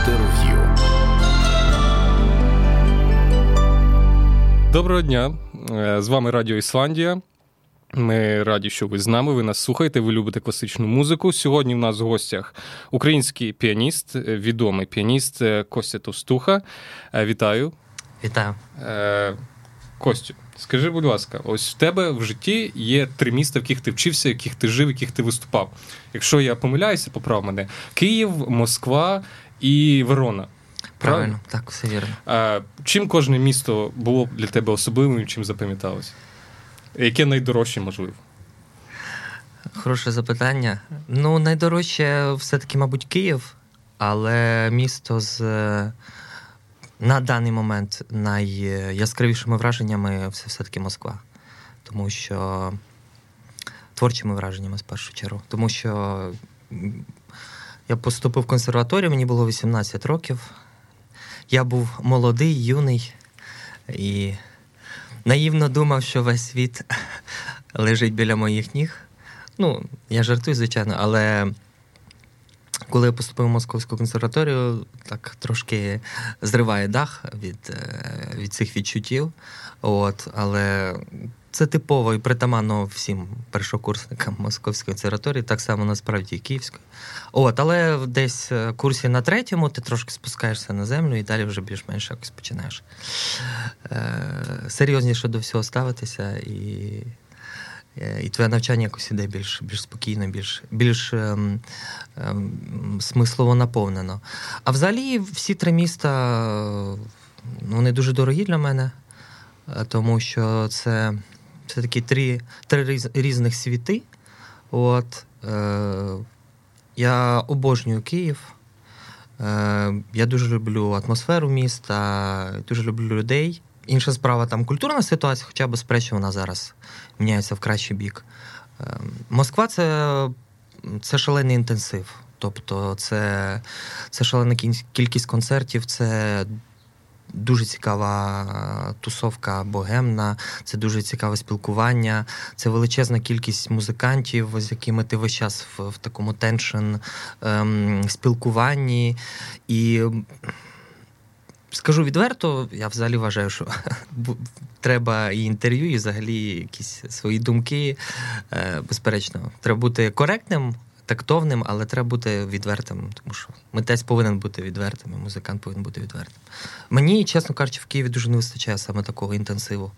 Інтерв'ю. Доброго дня. Е, з вами Радіо Ісландія. Ми раді, що ви з нами. Ви нас слухаєте, ви любите класичну музику. Сьогодні в нас в гостях український піаніст, е, відомий піаніст е, Костя Товстуха. Вітаю. Вітаю. Костю, скажи, будь ласка, ось в тебе в житті є три міста, в яких ти вчився, в яких ти жив, в яких ти виступав. Якщо я помиляюся, поправ мене Київ, Москва і Верона. Правильно, Правильно? так, все вірно. А, Чим кожне місто було для тебе особливим, і чим запам'яталося? Яке найдорожче, можливо? Хороше запитання. Ну, найдорожче все-таки, мабуть, Київ, але місто з на даний момент найяскравішими враженнями це все-таки Москва. Тому що творчими враженнями з першу чергу. Тому що я поступив в консерваторію, мені було 18 років. Я був молодий, юний і наївно думав, що весь світ лежить біля моїх ніг. Ну, я жартую, звичайно, але коли я поступив в Московську консерваторію, так трошки зриває дах від е, від цих відчуттів. От, Але це типово і притаманно всім першокурсникам Московської консерваторії, так само насправді і Київської. От, Але десь в курсі на третьому ти трошки спускаєшся на землю і далі вже більш-менш якось починаєш е, серйозніше до всього ставитися і Е, і твоє навчання якось іде більш більш спокійно, більш більш ем, ем, смислово наповнено. А взагалі, всі три міста ну, вони дуже дорогі для мене, е, тому що це це такі три три різних світи. От, е, Я обожнюю Київ. Е, Я дуже люблю атмосферу міста, дуже люблю людей. Інша справа там культурна ситуація, хоча безперечно, вона зараз міняється в кращий бік. Ем, Москва це це шалений інтенсив. Тобто, це це шалена кількість концертів, це дуже цікава тусовка богемна, це дуже цікаве спілкування, це величезна кількість музикантів, з якими ти весь час в, в такому теншн ем, спілкуванні. І Скажу відверто, я взагалі вважаю, що треба і інтерв'ю, і взагалі якісь свої думки. Е, безперечно, треба бути коректним, тактовним, але треба бути відвертим, тому що митець повинен бути відвертим, і музикант повинен бути відвертим. Мені, чесно кажучи, в Києві дуже не вистачає саме такого інтенсиву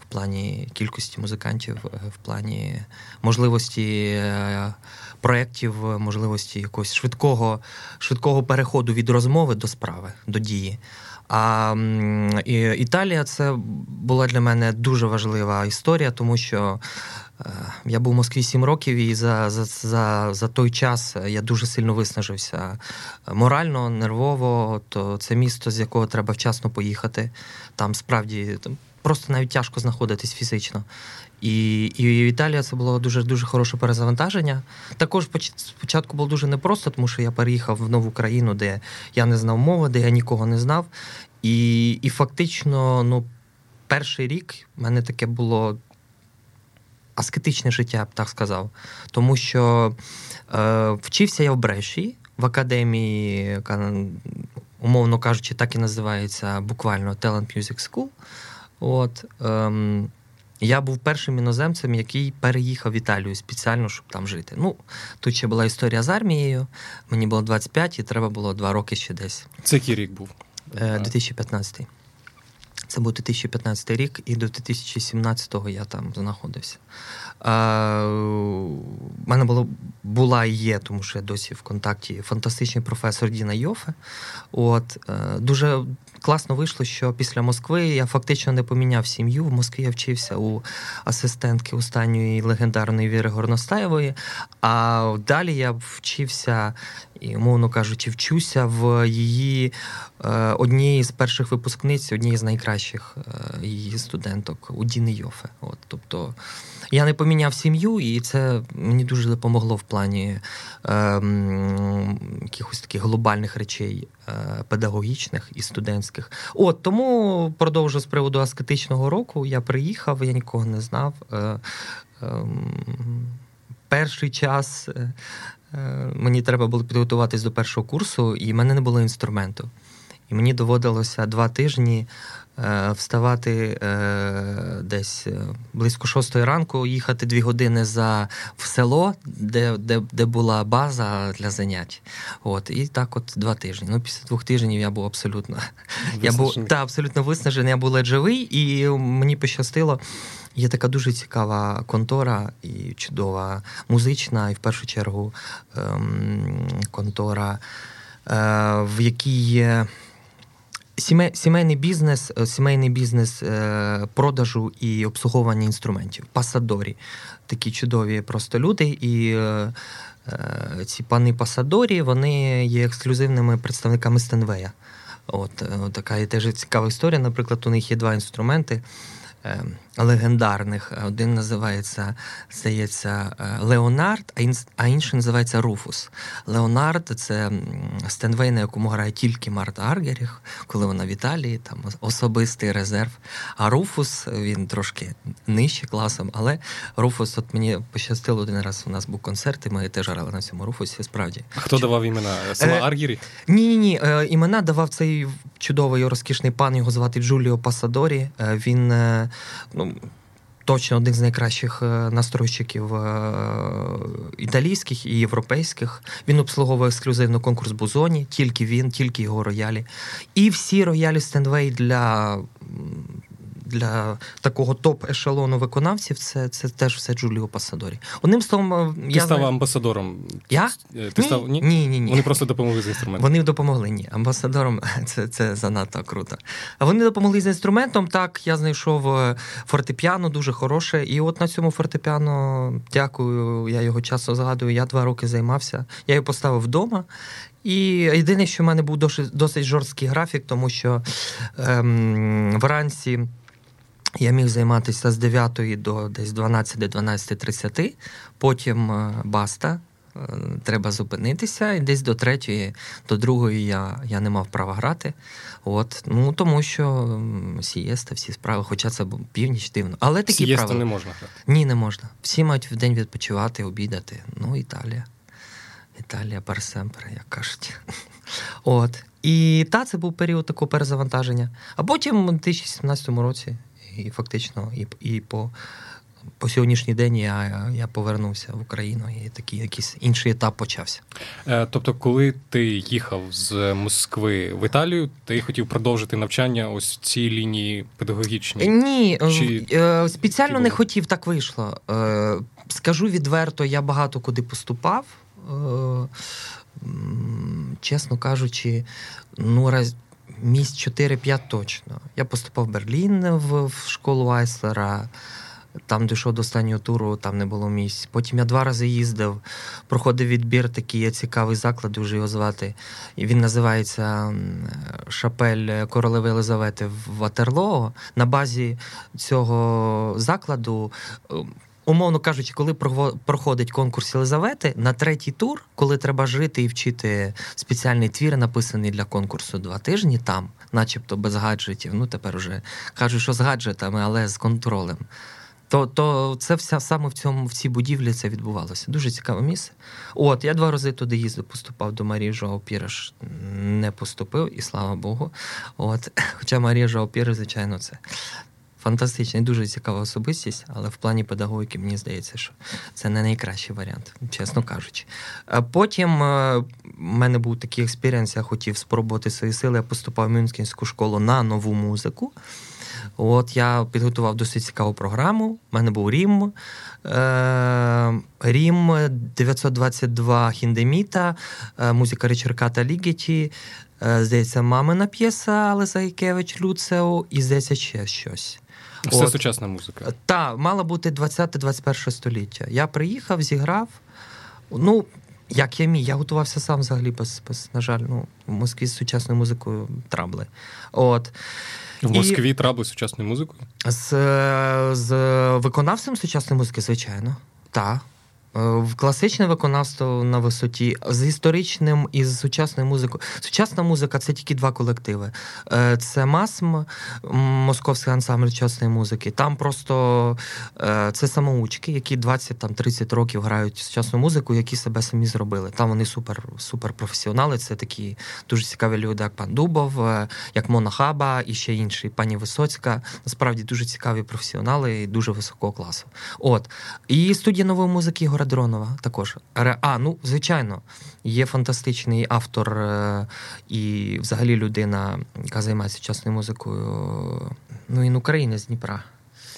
в плані кількості музикантів, е, в плані можливості е, проєктів, можливості якогось швидкого, швидкого переходу від розмови до справи, до дії. А і, Італія це була для мене дуже важлива історія, тому що е, я був в Москві сім років, і за, за, за, за той час я дуже сильно виснажився морально, нервово. То це місто, з якого треба вчасно поїхати. Там справді там просто навіть тяжко знаходитись фізично. І і Італія це було дуже дуже хороше перезавантаження. Також спочатку було дуже непросто, тому що я переїхав в нову країну, де я не знав мови, де я нікого не знав. І і фактично, ну, перший рік в мене таке було аскетичне життя, я б так сказав. Тому що е, вчився я в Бреші в академії, яка, умовно кажучи, так і називається буквально Talent Music School. От, ем, я був першим іноземцем, який переїхав в Італію спеціально, щоб там жити. Ну, тут ще була історія з армією. Мені було 25 і треба було два роки ще десь. Це який рік був? 2015. Е, Це був 2015 рік, і до 2017-го я там знаходився. У мене було, була і є, тому що я досі в контакті фантастичний професор Діна Йофе. От, е, Дуже класно вийшло, що після Москви я фактично не поміняв сім'ю. В Москві я вчився у асистентки останньої легендарної Віри Горностаєвої. А далі я вчився, і, умовно кажучи, вчуся в її е, однієї з перших випускниць, однієї з найкращих е, її студенток у Діни Йофе. От, Тобто я не поміняв сім'ю, і це мені дуже допомогло в плані е, якихось таких глобальних речей е, педагогічних і студентських. От тому продовжу з приводу аскетичного року. Я приїхав, я нікого не знав. Е, е, Перший час е, Мені треба було підготуватись до першого курсу, і в мене не було інструменту. І мені доводилося два тижні е, вставати е, десь е, близько шостої ранку, їхати дві години за в село, де де, де була база для занять. От, І так от два тижні. Ну, Після двох тижнів я був абсолютно я був та, абсолютно виснажений, я був ледь живий, і мені пощастило. Є така дуже цікава контора і чудова музична, і в першу чергу ем, контора, е, в якій є сімейний бізнес, е, сімейний бізнес е, продажу і обслуговування інструментів. Пасадорі. Такі чудові просто люди. І е, ці пани Пасадорі вони є ексклюзивними представниками Стенвея. От, от така є теж цікава історія. Наприклад, у них є два інструменти. Ем, легендарних. Один називається, здається, е, Леонард, а інший називається Руфус. Леонард це Steinway, на якому грає тільки Марта Аргеріх, коли вона в Італії, там особистий резерв. А Руфус він трошки нижче класом, але Руфус, от мені пощастило один раз. У нас був концерт, і ми теж грали на цьому Руфусі. Справді. А хто давав імена? Сама е... Аргеріх? Ні, ні, ні. Е, імена давав цей чудовий розкішний пан. Його звати Джуліо Пасадорі. Е, він ну точно один з найкращих е, настройщиків е, італійських і європейських. Він обслуговує ексклюзивно конкурс Бузоні, тільки він, тільки його роялі. І всі роялі Стендвей для для такого топ-ешелону виконавців це це теж все Джуліо Пасадорі. Одним словом, Ти я став знаю... амбасадором. Я? Е, ти ні, став... ні? Ні, ні, ні. Вони просто допомогли з інструментом. Вони допомогли, ні. Амбасадором це це занадто круто. А вони допомогли з інструментом. Так, я знайшов е, фортепіано, дуже хороше. І от на цьому фортепіано, дякую, я його часто згадую. Я два роки займався. Я його поставив вдома. І єдине, що в мене був досить, досить жорсткий графік, тому що ем, вранці. Я міг займатися з 9 до десь 12-12.30, потім е, баста. Е, треба зупинитися, і десь до третьої, до другої я я не мав права грати. От, ну Тому що сієста, всі справи, хоча це північ дивно. Але такі Сієста правила. не можна грати? Ні, не можна. Всі мають в день відпочивати, обідати. Ну, Італія. Італія парсемпер, як кажуть. От. І та, це був період такого перезавантаження. А потім у 2017 році і фактично і і по по сьогоднішній день я я повернувся в Україну, і такий якийсь інший етап почався. Е, тобто, коли ти їхав з Москви в Італію, ти хотів продовжити навчання ось в цій лінії педагогічній? Ні, Чи... Е, спеціально не хотів, так вийшло. Е, скажу відверто, я багато куди поступав. Чесно кажучи, ну раз місць 4-5 точно. Я поступав в Берлін в, в школу Айслера. Там дійшов до останнього туру, там не було місць. Потім я два рази їздив, проходив відбір, такий цікавий заклад, дуже його звати. І Він називається Шапель Королеви Єлизавети в Ватерлоо. На базі цього закладу умовно кажучи, коли проходить конкурс Єлизавети, на третій тур, коли треба жити і вчити спеціальний твір, написаний для конкурсу два тижні, там, начебто без гаджетів, ну тепер вже кажуть, що з гаджетами, але з контролем. То то це все саме в цьому в цій будівлі це відбувалося. Дуже цікаве місце. От я два рази туди їздив, поступав до Марії Жоау Піреш, не поступив, і слава Богу. От, Хоча Марія Жоау Піреш, звичайно, це фантастична і дуже цікава особистість, але в плані педагогіки мені здається, що це не найкращий варіант, чесно кажучи. Потім е, в мене був такий experience, я хотів спробувати свої сили. Я поступав в Мюнхенську школу на нову музику. От я підготував досить цікаву програму. У мене був Рім. Е, Рім 922 Хіндеміта, е, музика Ричарка та Лігеті. Здається, мамина п'єса Алеса Ікевич Люцео, і здається, ще щось. Все От. сучасна музика. Так, мала бути 20-21 століття. Я приїхав, зіграв. Ну, як я мій, я готувався сам взагалі, без, без на жаль, ну, в Москві з сучасною музикою трабли. От. В Москві І... трабли з сучасною музикою? З з виконавцем сучасної музики, звичайно. Так. Е, класичне виконавство на висоті з історичним і з сучасною музикою. Сучасна музика це тільки два колективи. Е, це МАСМ, Московський ансамбль сучасної музики. Там просто е, це самоучки, які 20-30 років грають сучасну музику, які себе самі зробили. Там вони супер супер професіонали. Це такі дуже цікаві люди, як пан Дубов, як Мона Хаба і ще інші, пані Висоцька. Насправді дуже цікаві професіонали і дуже високого класу. От і студія нової музики. Ігора Дронова також. А, ну, звичайно, є фантастичний автор е, і взагалі людина, яка займається сучасною музикою. Ну, він Україна з Дніпра.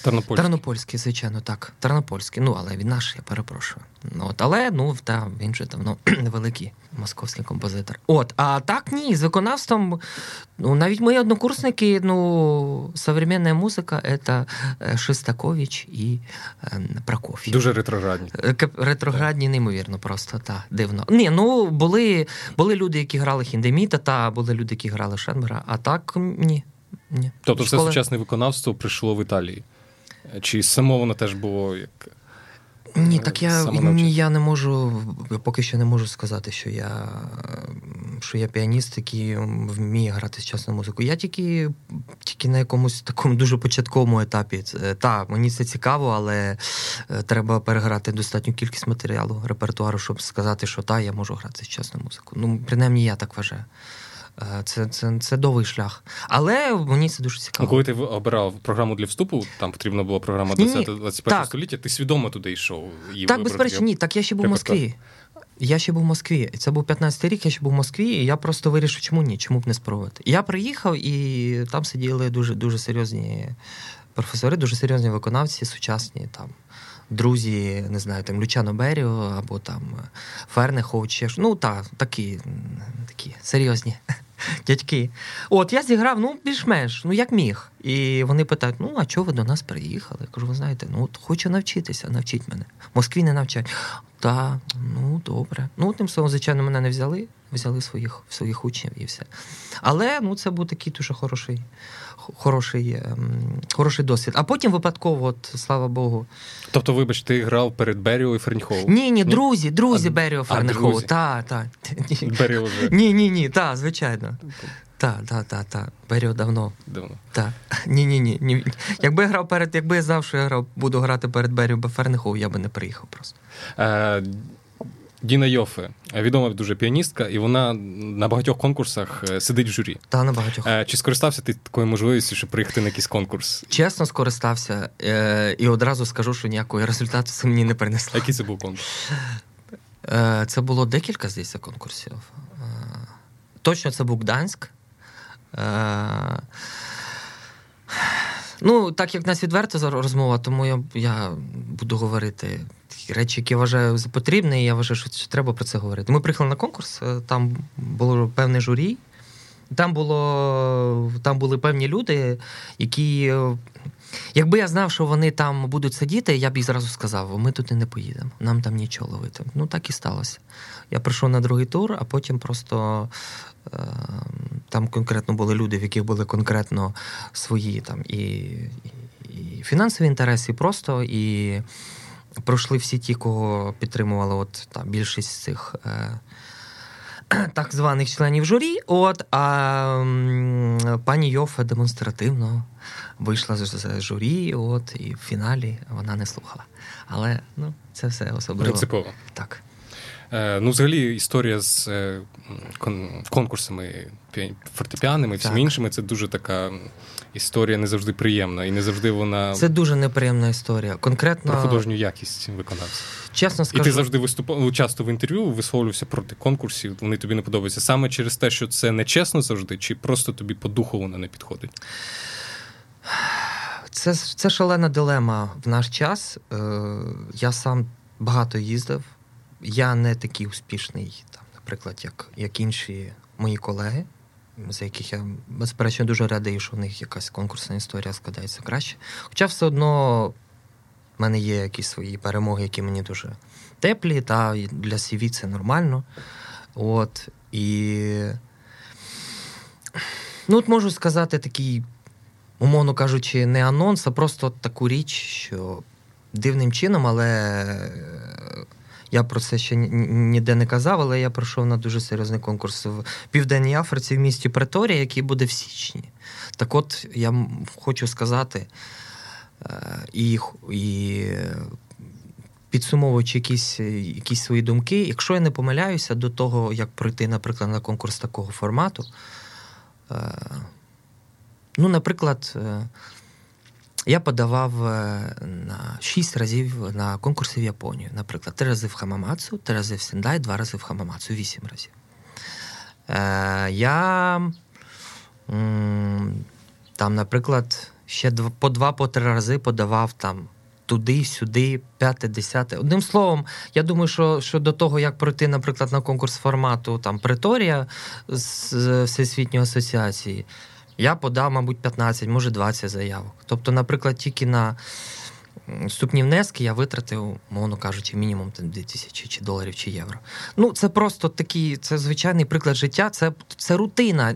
Тернопольський. Тернопольський, звичайно, так. Тернопольський. Ну, але він наш, я перепрошую. Ну, от, Але ну, та, він вже давно великий московський композитор. От, а так ні, з виконавством. Ну, навіть мої однокурсники, ну, современна музика це Шестакович і е, Прокоф'єв. Дуже ретроградні. Е, ретроградні, неймовірно, просто так, дивно. Ні, ну були були люди, які грали Хіндеміта, та були люди, які грали Шенбера, а так ні. ні. Тобто, Школи... все сучасне виконавство прийшло в Італії. Чи само воно теж було як. Ні, так я ні, я не можу, поки що не можу сказати, що я що я піаніст, який вміє грати сучасну музику. Я тільки тільки на якомусь такому дуже початковому етапі. Так, мені це цікаво, але е, треба переграти достатню кількість матеріалу, репертуару, щоб сказати, що так, я можу грати сучасну музику. Ну, принаймні, я так вважаю. Е, це це, це довгий шлях. Але мені це дуже цікаво. Ну, Коли ти обирав програму для вступу, там потрібна була програма 20-21 століття, ти свідомо туди йшов. Так, безперечно, ні. Так я ще був в Москві. Я ще був в Москві. Це був 15-й рік, я ще був в Москві, і я просто вирішив, чому ні, чому б не спробувати. Я приїхав, і там сиділи дуже дуже серйозні професори, дуже серйозні виконавці, сучасні там. Друзі, не знаю, там Лючано Беріо або там Фернехов, чи ну так, такі такі серйозні дядьки. От я зіграв, ну більш-менш, ну як міг. І вони питають: ну, а чого ви до нас приїхали? Я кажу, ви знаєте, ну от хочу навчитися, навчіть мене. В Москві не навчать. Та, ну добре. Ну, тим словом, звичайно, мене не взяли, взяли своїх своїх учнів і все. Але ну, це був такий дуже хороший хороший ем, хороший досвід. А потім випадково, от, слава Богу. Тобто, вибач, ти грав перед Беріо і Ферньхоу? Ні, ні, друзі, друзі Беріо Фернхоу. Так, так. Беріо вже. Ні, ні, ні, так, звичайно. Так, так, так, так. Беріо давно. Давно. Так. Ні, ні, ні. ні. Якби я грав перед, якби я знав, що я грав, буду грати перед Беріо Фернхоу, я би не приїхав просто. Е, Діна Йофе, відома дуже піаністка, і вона на багатьох конкурсах е, сидить в журі. Та на багатьох. Е, чи скористався ти такою можливістю, щоб приїхати на якийсь конкурс? Чесно, скористався. Е, і одразу скажу, що ніякого результату це мені не принесло. Який це був конкурс? Це було декілька, здається, конкурсів. Точно це був Гданськ. Ну, так як в нас відверта розмова, тому я я буду говорити такі речі, які я вважаю за потрібне, і я вважаю, що треба про це говорити. Ми приїхали на конкурс, е, там було певне журі, там було, там були певні люди, які. Якби я знав, що вони там будуть сидіти, я б їй зразу сказав, ми туди не поїдемо, нам там нічого ловити. Ну так і сталося. Я прийшов на другий тур, а потім просто е, там конкретно були люди, в яких були конкретно свої там і, і, фінансові інтереси, просто і пройшли всі ті, кого підтримували от, та, більшість цих е, так званих членів журі. От, А пані Йофа демонстративно вийшла з, журі, от, і в фіналі вона не слухала. Але ну, це все особливо. Принципово. Так. Е, ну, взагалі, історія з е, конкурсами фортепіаними і всіми іншими це дуже така історія не завжди приємна, і не завжди вона. Це дуже неприємна історія. Конкретно про художню якість виконавця. Чесно скажу. І ти завжди виступав ну, часто в інтерв'ю висловлювався проти конкурсів. Вони тобі не подобаються саме через те, що це не чесно завжди, чи просто тобі по духу вона не підходить. Це це шалена дилема в наш час. Е, Я сам багато їздив. Я не такий успішний, там, наприклад, як, як інші мої колеги за яких я безперечно дуже радий, що в них якась конкурсна історія складається краще. Хоча все одно в мене є якісь свої перемоги, які мені дуже теплі, та для CV це нормально. От, І ну, от можу сказати такий, умовно кажучи, не анонс, а просто таку річ, що дивним чином, але Я про це ще ніде не казав, але я пройшов на дуже серйозний конкурс в Південній Африці в місті Преторія, який буде в січні. Так от я хочу сказати е, і і підсумовуючи якісь якісь свої думки, якщо я не помиляюся до того, як пройти, наприклад, на конкурс такого формату, е, ну, наприклад, е, я подавав на шість разів на конкурси в Японію. Наприклад, три рази в Хамамацу, три рази в Сендай, два рази в Хамамацу, вісім разів. Я там, наприклад, ще по два-по три рази подавав там туди, сюди, п'яте, десяте. Одним словом, я думаю, що що до того, як пройти, наприклад, на конкурс формату там Преторія з Всесвітньої асоціації, я подав, мабуть, 15, може 20 заявок. Тобто, наприклад, тільки на Вступні внески я витратив, мовно кажучи, мінімум 2 тисячі чи доларів чи євро. Ну, це просто такий, це звичайний приклад життя, це це рутина.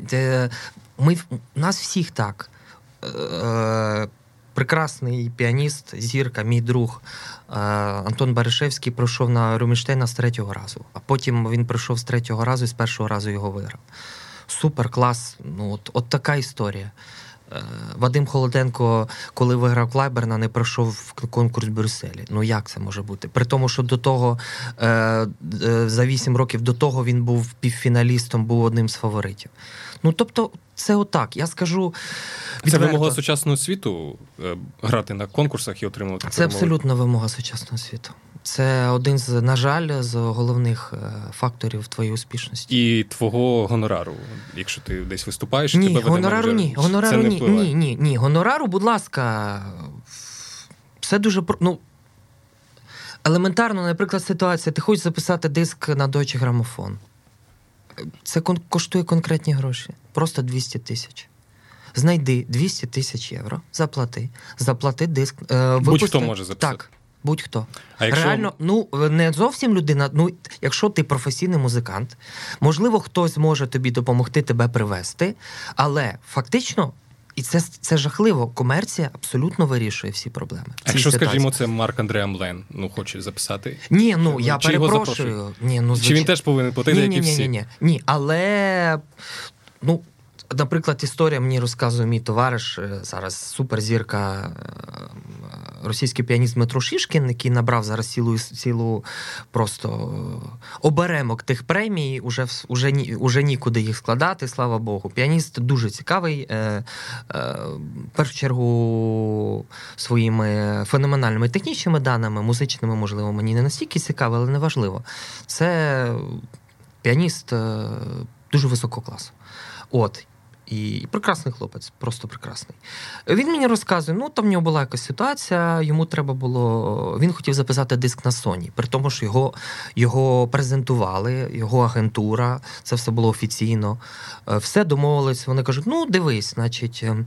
Ми, У нас всіх так. Е, Прекрасний піаніст, зірка, мій друг е, Антон Баришевський пройшов на Румінштейна з третього разу, а потім він прийшов з третього разу і з першого разу його виграв. Супер клас. Ну, от, от така історія. Е, Вадим Холоденко, коли виграв Клайберна, не пройшов конкурс в Брюсселі. Ну як це може бути? При тому, що до того е, е, за вісім років до того він був півфіналістом, був одним з фаворитів. Ну тобто, це отак. Я скажу. Відверто. Це вимога сучасного світу грати на конкурсах і отримувати. Це перемоги. абсолютно вимога сучасного світу. Це один з, на жаль, з головних е, факторів твоєї успішності. І твого гонорару, якщо ти десь виступаєш, ні, тебе гонорару ні. Гонорару ні. Ні, ні, ні. Гонорару, будь ласка, все дуже ну, елементарно, наприклад, ситуація. Ти хочеш записати диск на Deutsche Grammophon. Це коштує конкретні гроші. Просто 200 тисяч. Знайди 200 тисяч євро, заплати. Заплати диск. Е, Будь-хто може записати. Так будь-хто. А якщо... Реально, ну не зовсім людина. Ну, якщо ти професійний музикант, можливо, хтось може тобі допомогти тебе привести, але фактично. І це це жахливо. Комерція абсолютно вирішує всі проблеми. А якщо, ситуації. скажімо, це Марк Андре Амлен, ну хоче записати. Ні, ну я Чи перепрошую. Ні, ну, звич... Чи він теж повинен платити, як і всі? Ні, ні, ні, ні. Але ну Наприклад, історія мені розказує мій товариш, е, зараз суперзірка, е, російський піаніст Дмитро Шишкін, який набрав зараз цілу цілу просто оберемок тих премій, уже уже, уже нікуди їх складати, слава Богу. Піаніст дуже цікавий. Е, в першу чергу своїми феноменальними технічними даними, музичними, можливо, мені не настільки цікавий, але не важливо. Це піаніст дуже високого класу. От. І прекрасний хлопець, просто прекрасний. Він мені розказує: ну там в нього була якась ситуація, йому треба було. Він хотів записати диск на Sony, при тому, що його його презентували, його агентура, це все було офіційно. Е, все домовились. Вони кажуть: ну, дивись, значить, е,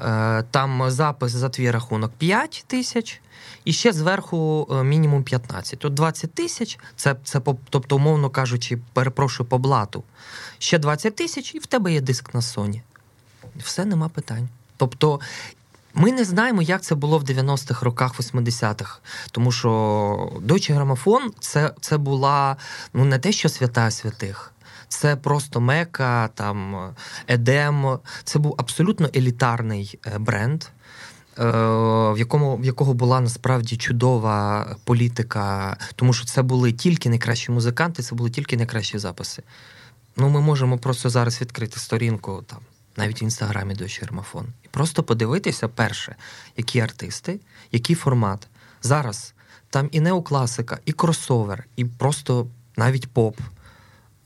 е, там запис за твій рахунок 5 тисяч. І ще зверху мінімум 15. Тут 20 тисяч, це, це тобто, умовно кажучи, перепрошую по блату ще 20 тисяч, і в тебе є диск на Sony. Все нема питань. Тобто. Ми не знаємо, як це було в 90-х роках, 80-х. Тому що Deutsche Grammophon це це була ну не те, що свята святих, це просто мека, там едем. Це був абсолютно елітарний е, бренд, е, в якому в якого була насправді чудова політика, тому що це були тільки найкращі музиканти, це були тільки найкращі записи. Ну, ми можемо просто зараз відкрити сторінку там, навіть в інстаграмі до Чермафон, і просто подивитися, перше, які артисти, який формат. Зараз там і неокласика, і кросовер, і просто навіть поп.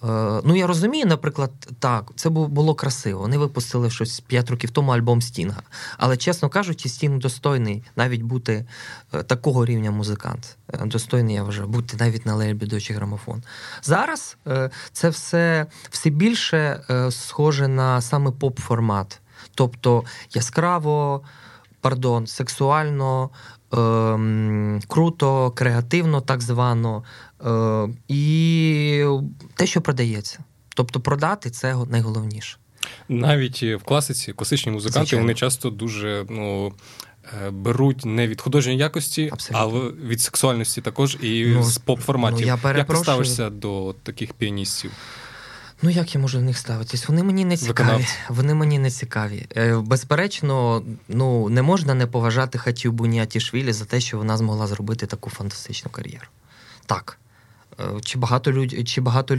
Е, ну, я розумію, наприклад, так, це було красиво. Вони випустили щось 5 років тому альбом Стінга. Але, чесно кажучи, Стінг достойний навіть бути е, такого рівня музикант. Е, достойний, я вважаю, бути навіть на лейбі дочі грамофон. Зараз це все все більше схоже на саме поп-формат. Тобто яскраво, пардон, сексуально, круто, креативно, так звано. Е, і те, що продається. Тобто продати це найголовніше. Навіть в класиці класичні музиканти Звичайно. вони часто дуже ну. е, беруть не від художньої якості, Абсолютно. але від сексуальності також і ну, з поп-форматів. Ну, я Як ти ставишся до таких піаністів? Ну, як я можу в них ставитись? Вони мені не цікаві. Виконавці. Вони мені не цікаві. Е, безперечно, ну не можна не поважати Хатію Буніатішвілі за те, що вона змогла зробити таку фантастичну кар'єру. Так. Е, чи багато люд... чи багато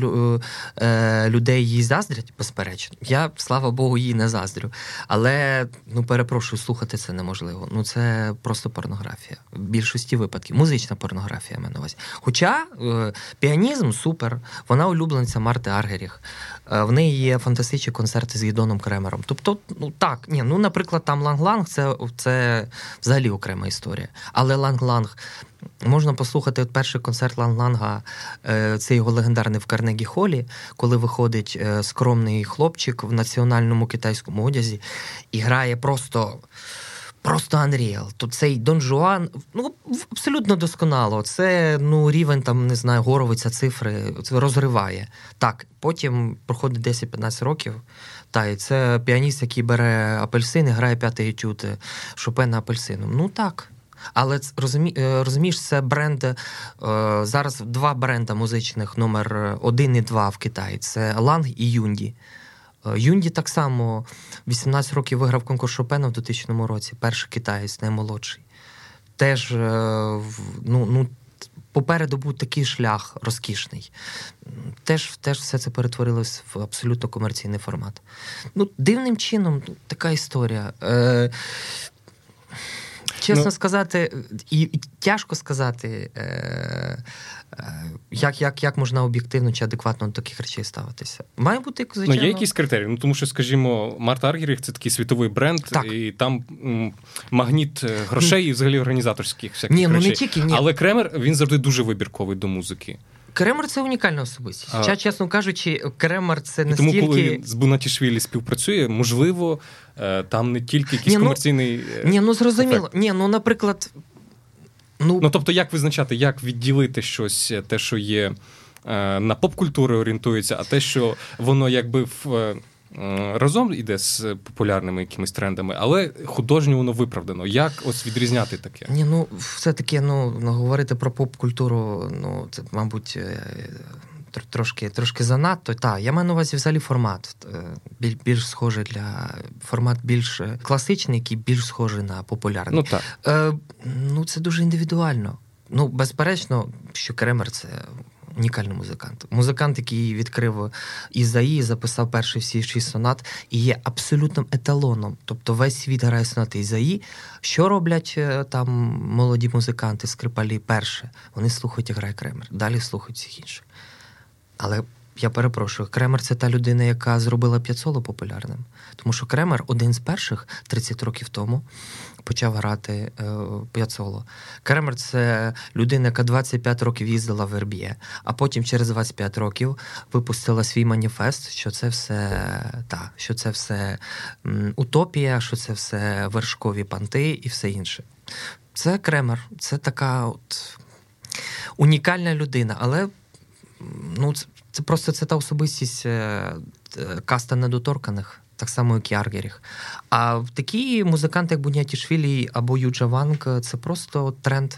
е... людей їй заздрять? Безперечно. Я, слава Богу, їй не заздрю. Але ну перепрошую, слухати це неможливо. Ну це просто порнографія. В більшості випадків. Музична порнографія мене увазі. Хоча е... піанізм супер, вона улюбленця Марти Аргеріх. В неї є фантастичні концерти з Гідоном Кремером. Тобто, ну так, ні, ну, наприклад, там Ланг-Ланг це, це взагалі окрема історія. Але Ланг-Ланг. Можна послухати перший концерт Ланг-Ланга, е, це його легендарний в Карнегі Холі, коли виходить е, скромний хлопчик в національному китайському одязі і грає просто. Просто Unreal. То цей Дон Жуан ну абсолютно досконало. Це ну рівень там не знаю, горовиця цифри це розриває. Так, потім проходить 10-15 років. Та і це піаніст, який бере апельсини, грає п'ятий етюд Шопена апельсином. Ну так. Але розумі, е, розумієш, це бренд е, зараз два бренда музичних номер один і два в Китаї. Це Ланг і Юнді. Е, Юнді так само 18 років виграв конкурс Шопена в 2000 році. Перший китаєць, наймолодший. Теж ну, ну, попереду був такий шлях розкішний. Теж теж все це перетворилось в абсолютно комерційний формат. Ну, Дивним чином, така історія. Е, Чесно ну, сказати, і, і тяжко сказати, е, е, як як, як можна об'єктивно чи адекватно до таких речей ставитися. Має бути звичайно... Ну, є якісь критерії. Ну тому що, скажімо, Марта Аргеріх це такий світовий бренд, так. і там м, магніт е, грошей і взагалі організаторських всяких ні, речей. Ну, не тільки, ні. Але Кремер він завжди дуже вибірковий до музики. Кремер це унікальна особистість. Хоча, Чесно кажучи, Кремер це настільки... Тому, коли з Бунатішвілі співпрацює, можливо, е, там не тільки якийсь ні, ну, комерційний. Е, ні, ну зрозуміло. Ефект. Ні, ну, наприклад. Ну, ну тобто, як визначати, як відділити щось, те, що є на поп-культуру орієнтується, а те, що воно якби в. Е, разом іде з популярними якимись трендами, але художньо воно виправдано. Як ось відрізняти таке? Ні, ну все-таки ну, ну говорити про поп-культуру, ну це, мабуть. Е, трошки трошки занадто. Так, я маю на увазі взагалі формат. Е, біль, більш схожий для формат більш класичний, який більш схожий на популярний. Ну так. Е, Ну це дуже індивідуально. Ну, безперечно, що Кремер це унікальний музикант. Музикант, який відкрив Ізаї, записав перші всі шість сонат, і є абсолютним еталоном. Тобто весь світ грає сонати Ізаї. Що роблять е, там молоді музиканти, скрипалі перше? Вони слухають і грає Кремер, далі слухають всіх інших. Але я перепрошую, Кремер це та людина, яка зробила п'яцоло популярним. Тому що Кремер один з перших 30 років тому почав грати е, п'яцоло. Кремер це людина, яка 25 років їздила в Верб'є, а потім через 25 років випустила свій маніфест, що це все та, що це все м, утопія, що це все вершкові панти і все інше. Це Кремер, це така от унікальна людина, але ну, це, просто це та особистість е, каста недоторканих так само, як і Аргеріх. А такі музиканти, як Бунятішвілі або Юджа Ванг, це просто тренд.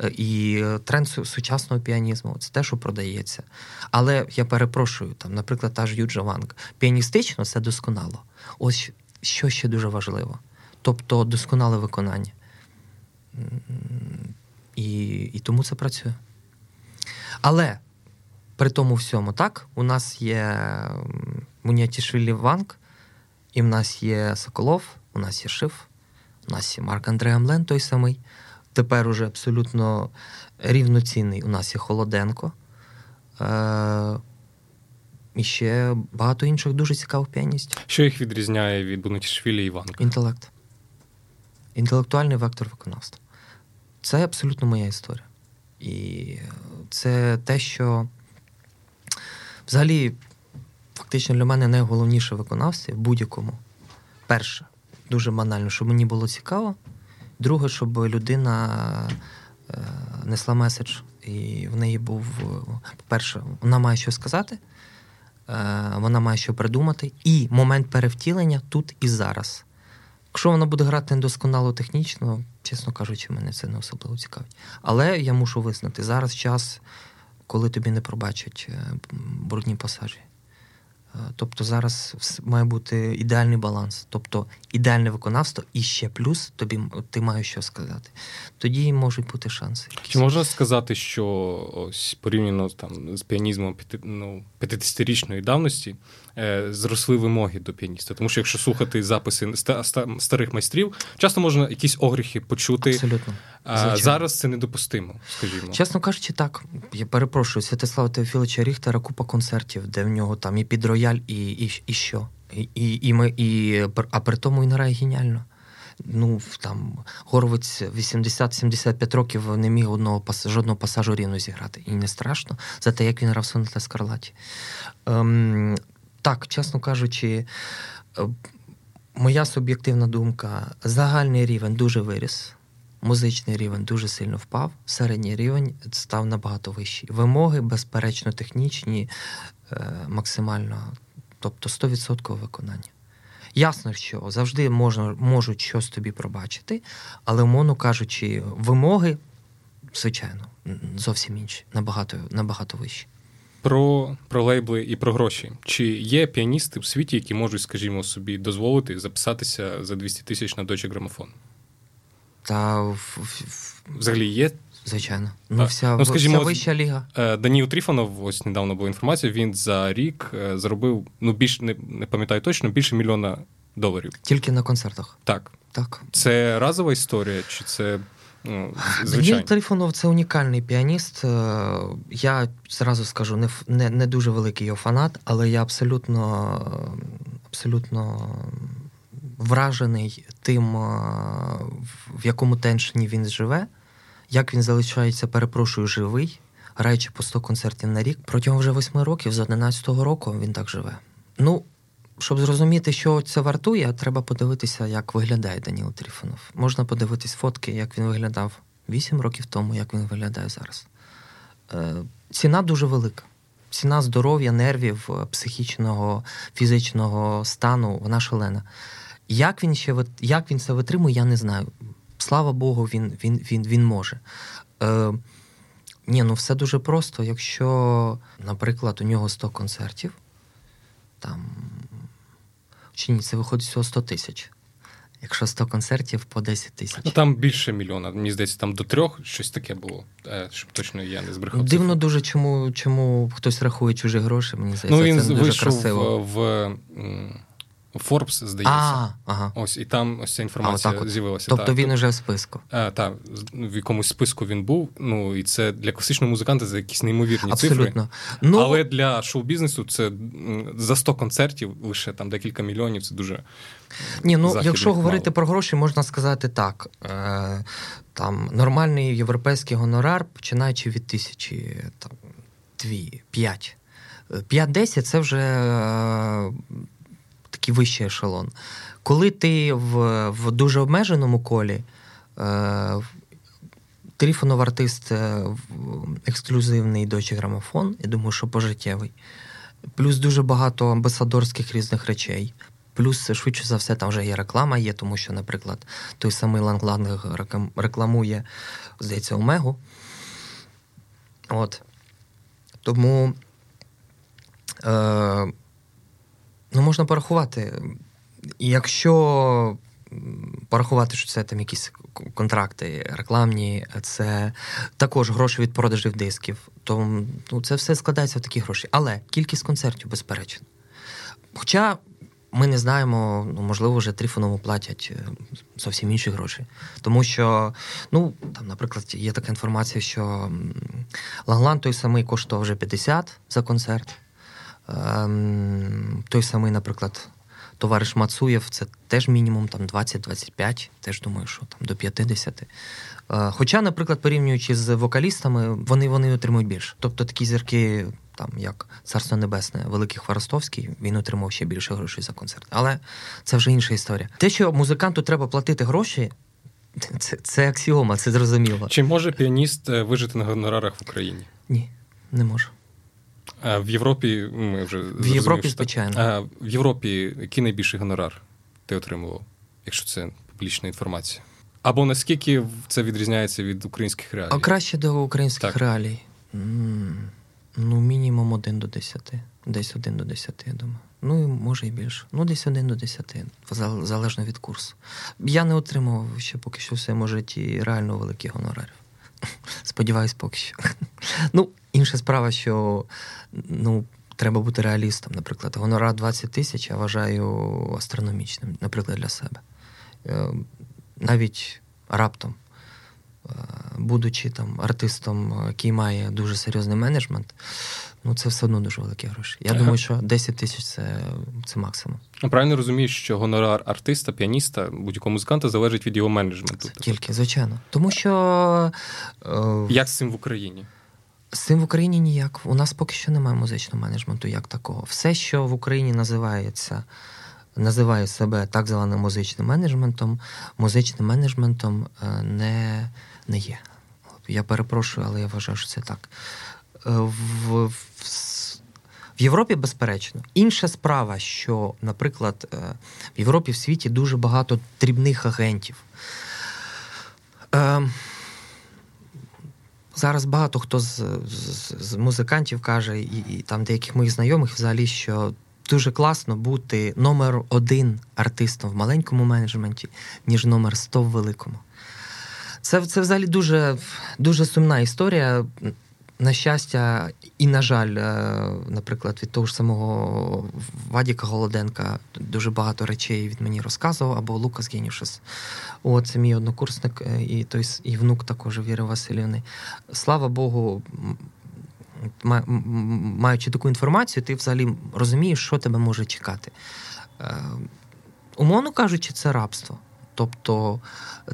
Е, і тренд сучасного піанізму це те, що продається. Але я перепрошую, там, наприклад, та ж Юджа Ванг. Піаністично це досконало. Ось що ще дуже важливо. Тобто досконале виконання. І, І тому це працює. Але при тому всьому, так, у нас є Мунятішвілі Ванг, і в нас є Соколов, у нас є Шиф, у нас є Марк Андрей Амлен, той самий. Тепер уже абсолютно рівноцінний. У нас є Холоденко. Е- І ще багато інших дуже цікавих піаністів. Що їх відрізняє від Бунатішвілі і Іванка? Інтелект. Інтелектуальний вектор виконавства. Це абсолютно моя історія. І це те, що взагалі фактично для мене найголовніше виконавці в будь-якому. Перше, дуже банально, щоб мені було цікаво. Друге, щоб людина е, несла меседж, і в неї був, по-перше, вона має що сказати, е, вона має що придумати, і момент перевтілення тут і зараз. Якщо вона буде грати недосконало технічно, чесно кажучи, мене це не особливо цікавить. Але я мушу визнати, зараз час, коли тобі не пробачать е, брудні пасажі. Е, тобто зараз має бути ідеальний баланс, тобто ідеальне виконавство і ще плюс тобі ти маєш що сказати. Тоді можуть бути шанси. Чи можна сказати, що ось порівняно там з піанізмом ну, 50-річної давності зросли вимоги до піаніста? Тому що якщо слухати записи старих майстрів, часто можна якісь огріхи почути. Абсолютно. А зараз це недопустимо, скажімо. Чесно кажучи, так. Я перепрошую, Святослава Теофіловича Ріхтера купа концертів, де в нього там і під рояль, і і, і що. І, і, і, ми, і, А при тому він грає геніально. Ну, там Горовець 80-75 років не міг одного жодного пасажу рівно зіграти. І не страшно за те, як він грав сонета Скарлаті. Ем, Так, чесно кажучи, е, моя суб'єктивна думка, загальний рівень дуже виріс. Музичний рівень дуже сильно впав, середній рівень став набагато вищий. Вимоги, безперечно, технічні, е, максимально, тобто 100% виконання. Ясно, що завжди можна, можуть щось тобі пробачити, але, умовно кажучи, вимоги, звичайно, зовсім інші, набагато набагато вищі. Про про лейбли і про гроші. Чи є піаністи в світі, які можуть, скажімо, собі дозволити записатися за 200 тисяч на дочі грамофон? Та взагалі є. Звичайно. Ну, вся ну, скажімо, вся вища ліга. Е, Даніл Тріфонов, ось недавно була інформація, він за рік е, заробив, ну, більш не, не пам'ятаю точно, більше мільйона доларів. Тільки на концертах. Так. Так. Це разова історія, чи це. Ну, Даніл Трифонов це унікальний піаніст. Е, я зразу скажу, не не, не дуже великий його фанат, але я абсолютно абсолютно вражений тим, в якому теншені він живе, як він залишається, перепрошую, живий, граючи по 100 концертів на рік. Протягом вже восьми років, з 11-го року, він так живе. Ну, щоб зрозуміти, що це вартує, треба подивитися, як виглядає Даніл Тріфонов. Можна подивитись фотки, як він виглядав 8 років тому, як він виглядає зараз. Е, ціна дуже велика. Ціна здоров'я, нервів, психічного, фізичного стану, вона шалена. Як він ще як він це витримує, я не знаю. Слава Богу, він він, він, він може. Е, Ні, ну все дуже просто. Якщо, наприклад, у нього 100 концертів, там чи ні, це виходить всього 100 тисяч. Якщо 100 концертів по 10 тисяч. Ну там більше мільйона. Мені здається, там до трьох щось таке було. Е, щоб точно я не збрехав. Дивно цифру. дуже, чому чому хтось рахує чужі гроші. Мені здається, ну, він це дуже красиво. в, в Forbes, здається. А, ага. Ось і там ось ця інформація а, з'явилася. Тобто так. він уже в списку. А, Так, в якомусь списку він був. Ну і це для класичного музиканта за якісь неймовірні Абсолютно. цифри. Ну, Але для шоу-бізнесу це за 100 концертів лише там декілька мільйонів. Це дуже. Ні, ну якщо мало. говорити про гроші, можна сказати так. Е, Там нормальний європейський гонорар, починаючи від тисячі там, дві, п'ять. П'ять-десять це вже. Такий вищий ешелон. Коли ти в в дуже обмеженому колі, е, Тріфонов артист е, ексклюзивний дочі грамофон, я думаю, що пожиттєвий. Плюс дуже багато амбасадорських різних речей. Плюс, швидше за все, там вже є реклама, є, тому що, наприклад, той самий Ланг рекламує, здається, Омегу. От. Тому. Е, Ну, можна порахувати. Якщо порахувати, що це там якісь контракти рекламні, це також гроші від продажів дисків, то ну, це все складається в такі гроші. Але кількість концертів, безперечно. Хоча ми не знаємо, ну, можливо, вже Тріфонову платять е, зовсім інші гроші. Тому що, ну, там, наприклад, є така інформація, що Лаглан той самий коштував вже 50 за концерт. Ем, той самий, наприклад, товариш Мацуєв, це теж мінімум там 20-25, теж думаю, що там до 50. Е, хоча, наприклад, порівнюючи з вокалістами, вони вони отримують більше. Тобто такі зірки, там як Царство Небесне, Великий Хворостовський, він отримав ще більше грошей за концерт. Але це вже інша історія. Те, що музиканту треба платити гроші. Це це аксіома, це зрозуміло. Чи може піаніст е, вижити на гонорарах в Україні? Ні, не може. А в Європі ми вже в Європі, звичайно. А в Європі який найбільший гонорар ти отримував? якщо це публічна інформація? Або наскільки це відрізняється від українських реалій? А краще до українських Так. реалій. Ну, мінімум 1 до 10. Десь 1 до 10, я думаю. Ну, і може і більше. Ну, десь 1 до 10, залежно від курсу. Я не отримував ще поки що в своєму житті реально великих гонорарів. Сподіваюсь, поки що. Ну, інша справа, що ну, треба бути реалістом. Наприклад, гонорар 20 тисяч я вважаю астрономічним, наприклад, для себе. Е, Навіть раптом, е, будучи там артистом, е, який має дуже серйозний менеджмент, ну це все одно дуже великі гроші. Я Ага. думаю, що 10 тисяч це, це максимум. Я правильно розумію, що гонорар артиста, піаніста, будь-якого музиканта залежить від його менеджменту. Тільки, звичайно. Тому що Як з цим в Україні? З цим в Україні ніяк. У нас поки що немає музичного менеджменту як такого. Все, що в Україні називається, називає себе так званим музичним менеджментом, музичним менеджментом е, не, не є. Я перепрошую, але я вважаю, що це так. Е, В, в, в Європі, безперечно. Інша справа, що, наприклад, е, в Європі в світі дуже багато дрібних агентів. Зараз багато хто з, з, з музикантів каже, і, і там деяких моїх знайомих взагалі, що дуже класно бути номер один артистом в маленькому менеджменті, ніж номер 100 в великому. Це, це взагалі дуже, дуже сумна історія. На щастя, і, на жаль, е, наприклад, від того ж самого Вадіка Голоденка дуже багато речей від мені розказував, або Лукас Генішес. От це мій однокурсник е, і той і внук також Віри Васильівни. Слава Богу, маючи таку інформацію, ти взагалі розумієш, що тебе може чекати. Е, Умовно кажучи, це рабство. Тобто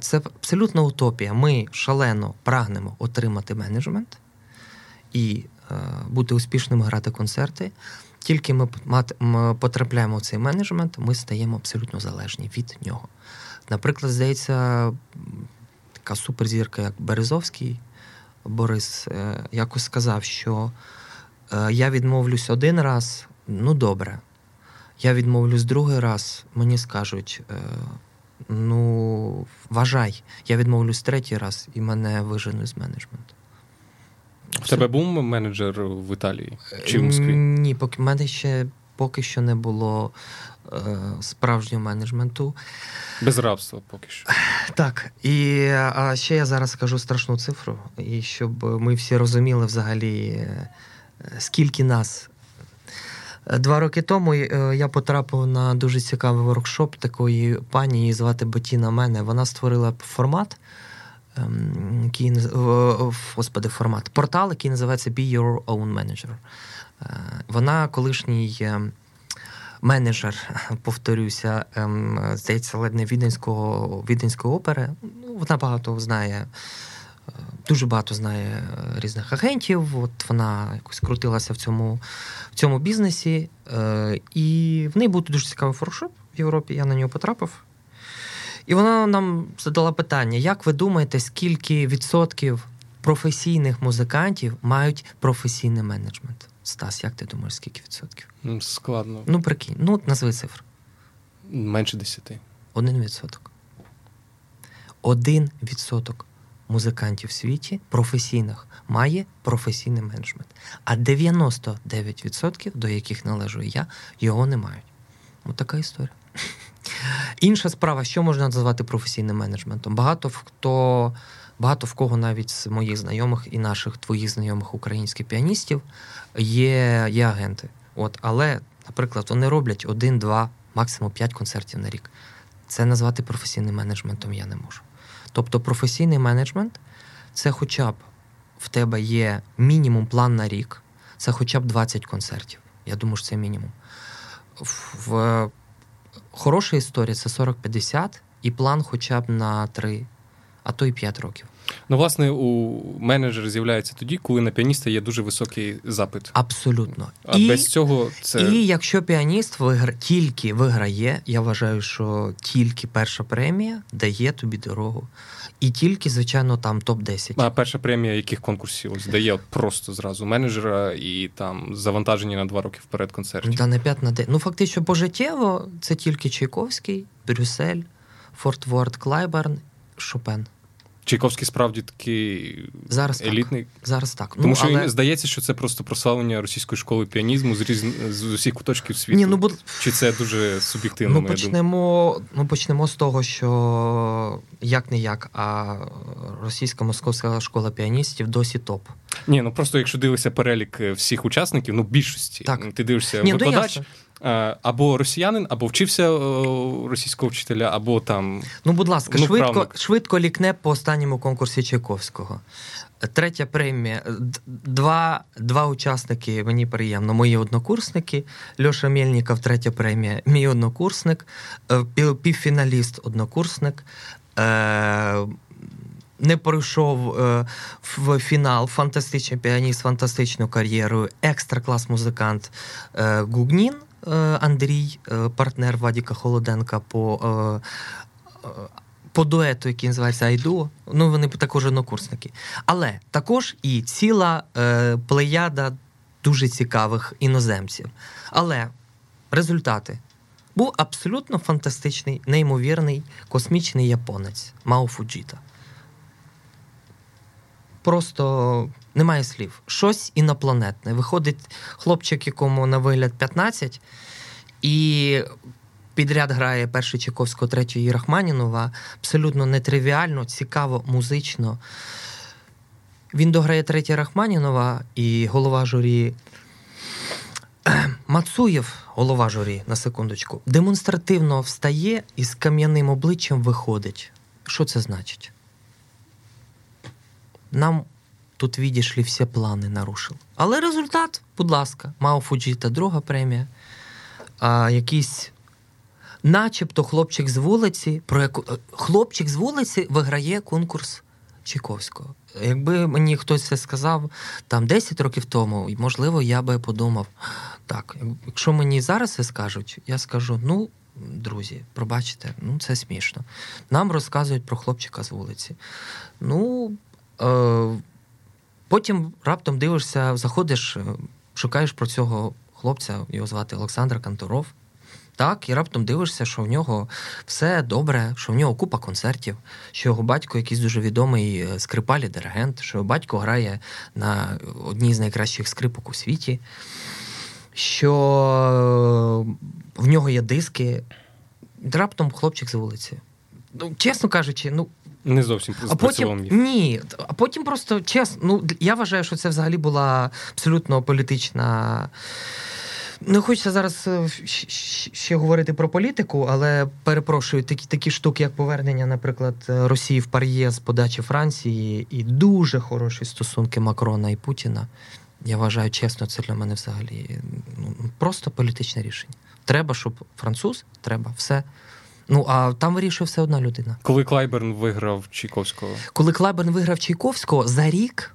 це абсолютна утопія. Ми шалено прагнемо отримати менеджмент і е, бути успішними грати концерти. Тільки ми потрапляємо в цей менеджмент, ми стаємо абсолютно залежні від нього. Наприклад, здається, така суперзірка, як Березовський Борис, е, якось сказав, що е, я відмовлюсь один раз, ну добре. Я відмовлюсь другий раз, мені скажуть. Ну, вважай, я відмовлюсь третій раз і мене виженуть з менеджменту. В тебе був менеджер в Італії чи в Москві? Ні, поки в мене ще поки що не було е, справжнього менеджменту. Без рабства поки що. Так, і а ще я зараз скажу страшну цифру, і щоб ми всі розуміли взагалі, е, скільки нас. Е, Два роки тому е, я потрапив на дуже цікавий воркшоп такої пані, її звати Бетіна Мене. Вона створила формат, який в- в- господи, формат, портал, який називається Be Your Own Manager. Е, Вона колишній е, менеджер, повторюся, ем, здається, ледь не Віденського, Віденської опери. Ну, вона багато знає. е, Дуже багато знає е, різних агентів. От вона якось крутилася в цьому, в цьому бізнесі. І в неї був дуже цікавий форшоп в Європі. Я на нього потрапив. І вона нам задала питання: як ви думаєте, скільки відсотків професійних музикантів мають професійний менеджмент? Стас, як ти думаєш, скільки відсотків? Складно. Ну, прикинь, ну назви цифру. Менше десяти. Один відсоток. Один відсоток музикантів в світі професійних має професійний менеджмент. А 99%, до яких належу я, його не мають. Ось така історія. Інша справа, що можна назвати професійним менеджментом? Багато хто, багато в кого навіть з моїх знайомих і наших твоїх знайомих українських піаністів є, є агенти. От, але, наприклад, вони роблять один, два, максимум п'ять концертів на рік. Це назвати професійним менеджментом я не можу. Тобто, професійний менеджмент це хоча б в тебе є мінімум план на рік, це хоча б 20 концертів. Я думаю, що це мінімум. В хороша історія це 40-50 і план хоча б на 3, а то й 5 років. Ну, власне, у менеджера з'являється тоді, коли на піаніста є дуже високий запит. Абсолютно. А без цього це І якщо піаніст вигра... тільки виграє, я вважаю, що тільки перша премія дає тобі дорогу. І тільки, звичайно, там топ-10. а перша премія яких конкурсів ось дає от просто зразу менеджера і там завантаження на два роки вперед концертів. Та на 5 на 10. Ну, фактично, пожиттєво це тільки Чайковський, Брюссель, Форт Ворд Клайберн, Шопен. Чайковський справді такий зараз елітний. Так. Зараз так. Тому ну, що але... здається, що це просто прославлення російської школи піанізму з різ... з усіх куточків світу. Ні, ну, бо... Чи це дуже суб'єктивно? Ну, почнемо, ну, почнемо з того, що як не як, а російська московська школа піаністів досі топ. Ні, ну просто якщо дивишся перелік всіх учасників, ну більшості так. ти дивишся Ні, ну, викладач. Е, або росіянин, або вчився е, російського вчителя, або там. Ну, будь ласка, ну, швидко швидко лікне по останньому конкурсі Чайковського. Третя премія. Два два учасники, мені приємно, мої однокурсники. Льоша Мельніков, третя премія, мій однокурсник, е, півфіналіст, однокурсник. Не пройшов в фінал фантастичний піаніст, фантастичну кар'єру, екстра клас музикант Гугнін. Е, Андрій, е, партнер Вадіка Холоденка по е, по дуету, який називається Айду. Ну, вони також однокурсники. Але також і ціла плеяда дуже цікавих іноземців. Але результати. Був абсолютно фантастичний, неймовірний космічний японець Мао Фуджіта. Просто немає слів. Щось інопланетне. Виходить хлопчик, якому на вигляд 15, і підряд грає перший Чайковського, третього Рахманінова. Абсолютно нетривіально, цікаво, музично. Він дограє третє Рахманінова і голова журі. Мацуєв, голова журі, на секундочку, демонстративно встає і з кам'яним обличчям виходить. Що це значить? Нам тут відійшли всі плани нарушив. Але результат, будь ласка, Мао Фуджіта, друга премія. А, Якийсь, начебто, хлопчик з вулиці, про яку хлопчик з вулиці виграє конкурс Чайковського. Якби мені хтось це сказав там 10 років тому, можливо, я би подумав, так, якщо мені зараз це скажуть, я скажу: ну, друзі, пробачте, ну це смішно. Нам розказують про хлопчика з вулиці. Ну, е, Потім раптом дивишся, заходиш, е, шукаєш про цього хлопця, його звати Олександр Канторов. Так, і раптом дивишся, що в нього все добре, що в нього купа концертів, що його батько якийсь дуже відомий е, скрипалі диригент, що його батько грає на одній з найкращих скрипок у світі, що в нього є диски. Раптом хлопчик з вулиці. Ну, Чесно кажучи, ну не зовсім а потім, Ні, а потім просто чесно, ну я вважаю, що це взагалі була абсолютно політична. Не хочеться зараз е, ще говорити про політику, але перепрошую, такі такі штуки, як повернення, наприклад, Росії в ПАРЄ з подачі Франції, і дуже хороші стосунки Макрона і Путіна. Я вважаю, чесно, це для мене взагалі ну, просто політичне рішення. Треба, щоб француз, треба все. Ну а там вирішує все одна людина. Коли Клайберн виграв Чайковського? Коли Клайберн виграв Чайковського, за рік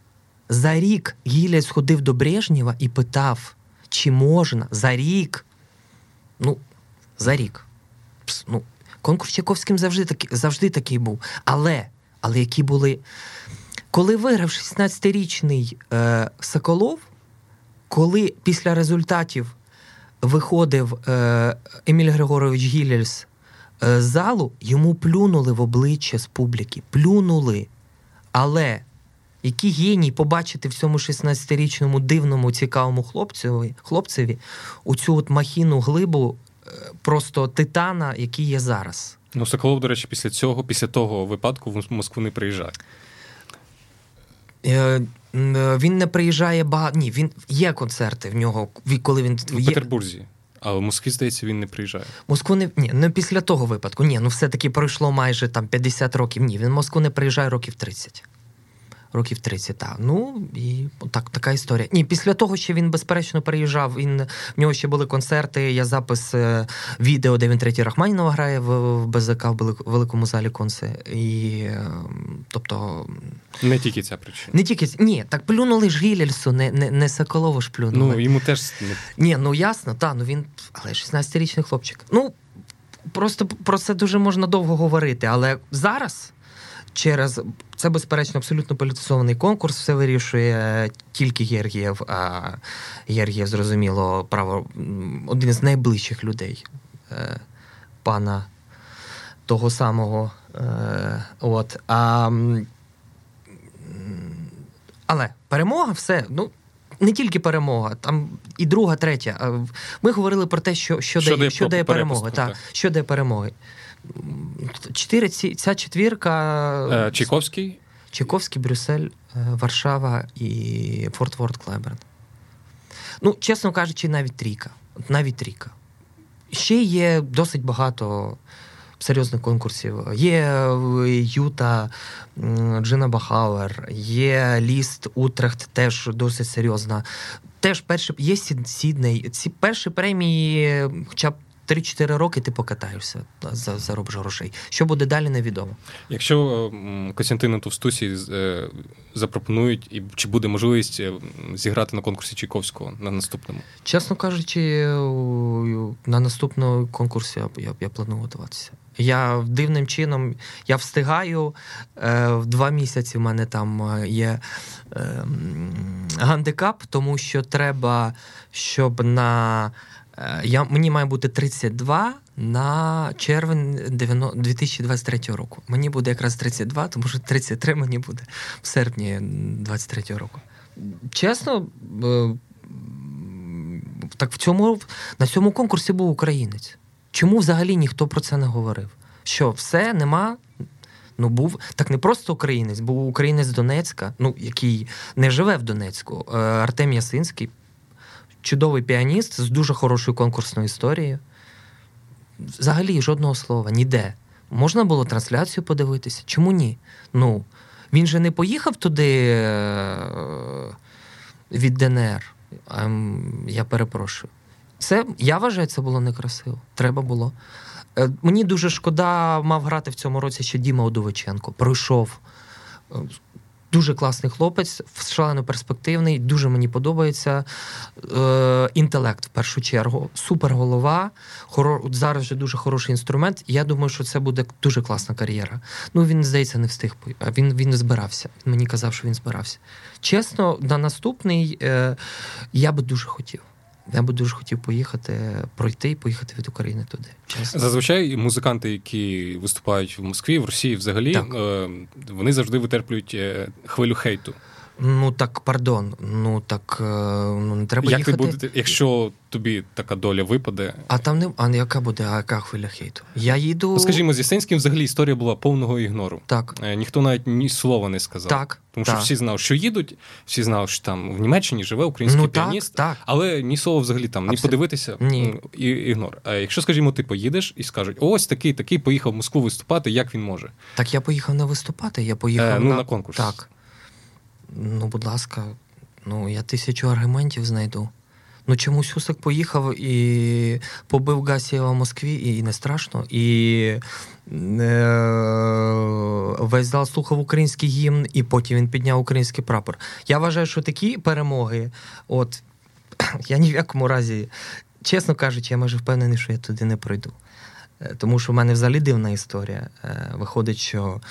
за рік Гілельс ходив до Брежнєва і питав, чи можна за рік. Ну, за рік. Ну, Конкурс Чайковським завжди такий, завжди такий був. Але але які були. Коли виграв 16-річний е, Соколов, коли після результатів виходив е, Еміль Григорович Гілельс Е, залу йому плюнули в обличчя з публіки. Плюнули. Але який геній побачити в цьому 16-річному дивному, цікавому хлопцеві хлопцеві оцю от махіну глибу е, просто титана, який є зараз. Ну, Соколов, до речі, після цього, після того випадку в Москву не приїжджає. Е, він не приїжджає багато. Ні, він є концерти в нього, коли він в Петербурзі. А в Москві, здається, він не приїжджає. Москву не ні, не після того випадку. Ні, ну все-таки пройшло майже там 50 років. Ні, він в Москву не приїжджає років 30 років 30, так. Ну і так, така історія. Ні, після того, що він безперечно переїжджав. Він в нього ще були концерти. Я запис е, відео, де він третій Рахманінова грає в, в БЗК в великому залі конце. І ем, тобто. Не тільки ця причина. Не тільки ні, так плюнули ж Гілельсу, не не, не Соколову ж плюнули. Ну йому теж ні, ну ясно, так, ну він, але 16-річний хлопчик. Ну просто про це дуже можна довго говорити, але зараз через це, безперечно, абсолютно політизований конкурс. Все вирішує тільки Гергієв, а Гергієв, зрозуміло, право один з найближчих людей е, пана того самого. От. А, Але перемога, все. ну, Не тільки перемога, там і друга, третя. Ми говорили про те, що що, що дає, що дає перемога. Так, що дає перемоги. Чотири ці, ця четвірка. Чайковський? Чайковський, Брюссель, Варшава і Форт Ворт Клайберн. Ну, чесно кажучи, навіть трійка. Навіть трійка. Ще є досить багато серйозних конкурсів. Є Юта, Джина Бахауер, є Ліст, Утрехт, теж досить серйозна. Теж перші є Сідней. Ці перші премії, хоча б 3-4 роки ти покатаєшся, заробиш грошей. Що буде далі, невідомо. Якщо Костянтину Товстусі е, запропонують, і чи буде можливість е, зіграти на конкурсі Чайковського на наступному? Чесно кажучи, на наступному конкурсі я, я, я планую готуватися. Я дивним чином я встигаю е, в два місяці. в мене там є е, гандикап, тому що треба, щоб на Е, я, Мені має бути 32 на червень 2023 року. Мені буде якраз 32, тому що 33 мені буде в серпні 2023 року. Чесно, е, так в цьому на цьому конкурсі був українець. Чому взагалі ніхто про це не говорив? Що все нема? Ну, був так не просто українець, був українець Донецька, ну який не живе в Донецьку. Е, Артем Ясинський, чудовий піаніст з дуже хорошою конкурсною історією. Взагалі, жодного слова, ніде. Можна було трансляцію подивитися? Чому ні? Ну, він же не поїхав туди е, від ДНР. Ем, я перепрошую. Це, Я вважаю, це було некрасиво. Треба було. Е, мені дуже шкода, мав грати в цьому році ще Діма Удовиченко. Пройшов е, Дуже класний хлопець, шалено перспективний, дуже мені подобається. Е, Інтелект в першу чергу, супер голова. Хоро... Зараз вже дуже хороший інструмент. Я думаю, що це буде дуже класна кар'єра. Ну він здається, не встиг. Він він збирався. Він мені казав, що він збирався. Чесно, на наступний е, я би дуже хотів. Я би дуже хотів поїхати, пройти і поїхати від України туди. Чесно. Зазвичай музиканти, які виступають в Москві, в Росії, взагалі, так. Е, вони завжди витерплюють е, хвилю хейту. Ну так, пардон. Ну так е, ну не треба Як їхати. ви будете, якщо тобі така доля випаде? А там не а яка буде, а яка хвиля хейту? Я їду. Ну, скажімо, з Єсенським взагалі історія була повного ігнору. Так. Е, ніхто навіть ні слова не сказав. Так. Тому що так. всі знали, що їдуть, всі знали, що там в Німеччині живе український ну, піаніст, так, так. але ні слова взагалі там Абсолютно. ні подивитися, ні. І, ігнор. А якщо, скажімо, ти поїдеш і скажуть, ось такий, такий поїхав в Москву виступати, як він може? Так я поїхав не виступати, я поїхав е, ну, на... на конкурс. Так. Ну, будь ласка, ну я тисячу аргументів знайду. Ну, чомусь Усик поїхав і побив Гасієва в Москві, і не страшно. І е, весь зал слухав український гімн, і потім він підняв український прапор. Я вважаю, що такі перемоги, от я ні в якому разі, чесно кажучи, я майже впевнений, що я туди не пройду. Е, тому що в мене взагалі дивна історія. Е, виходить, що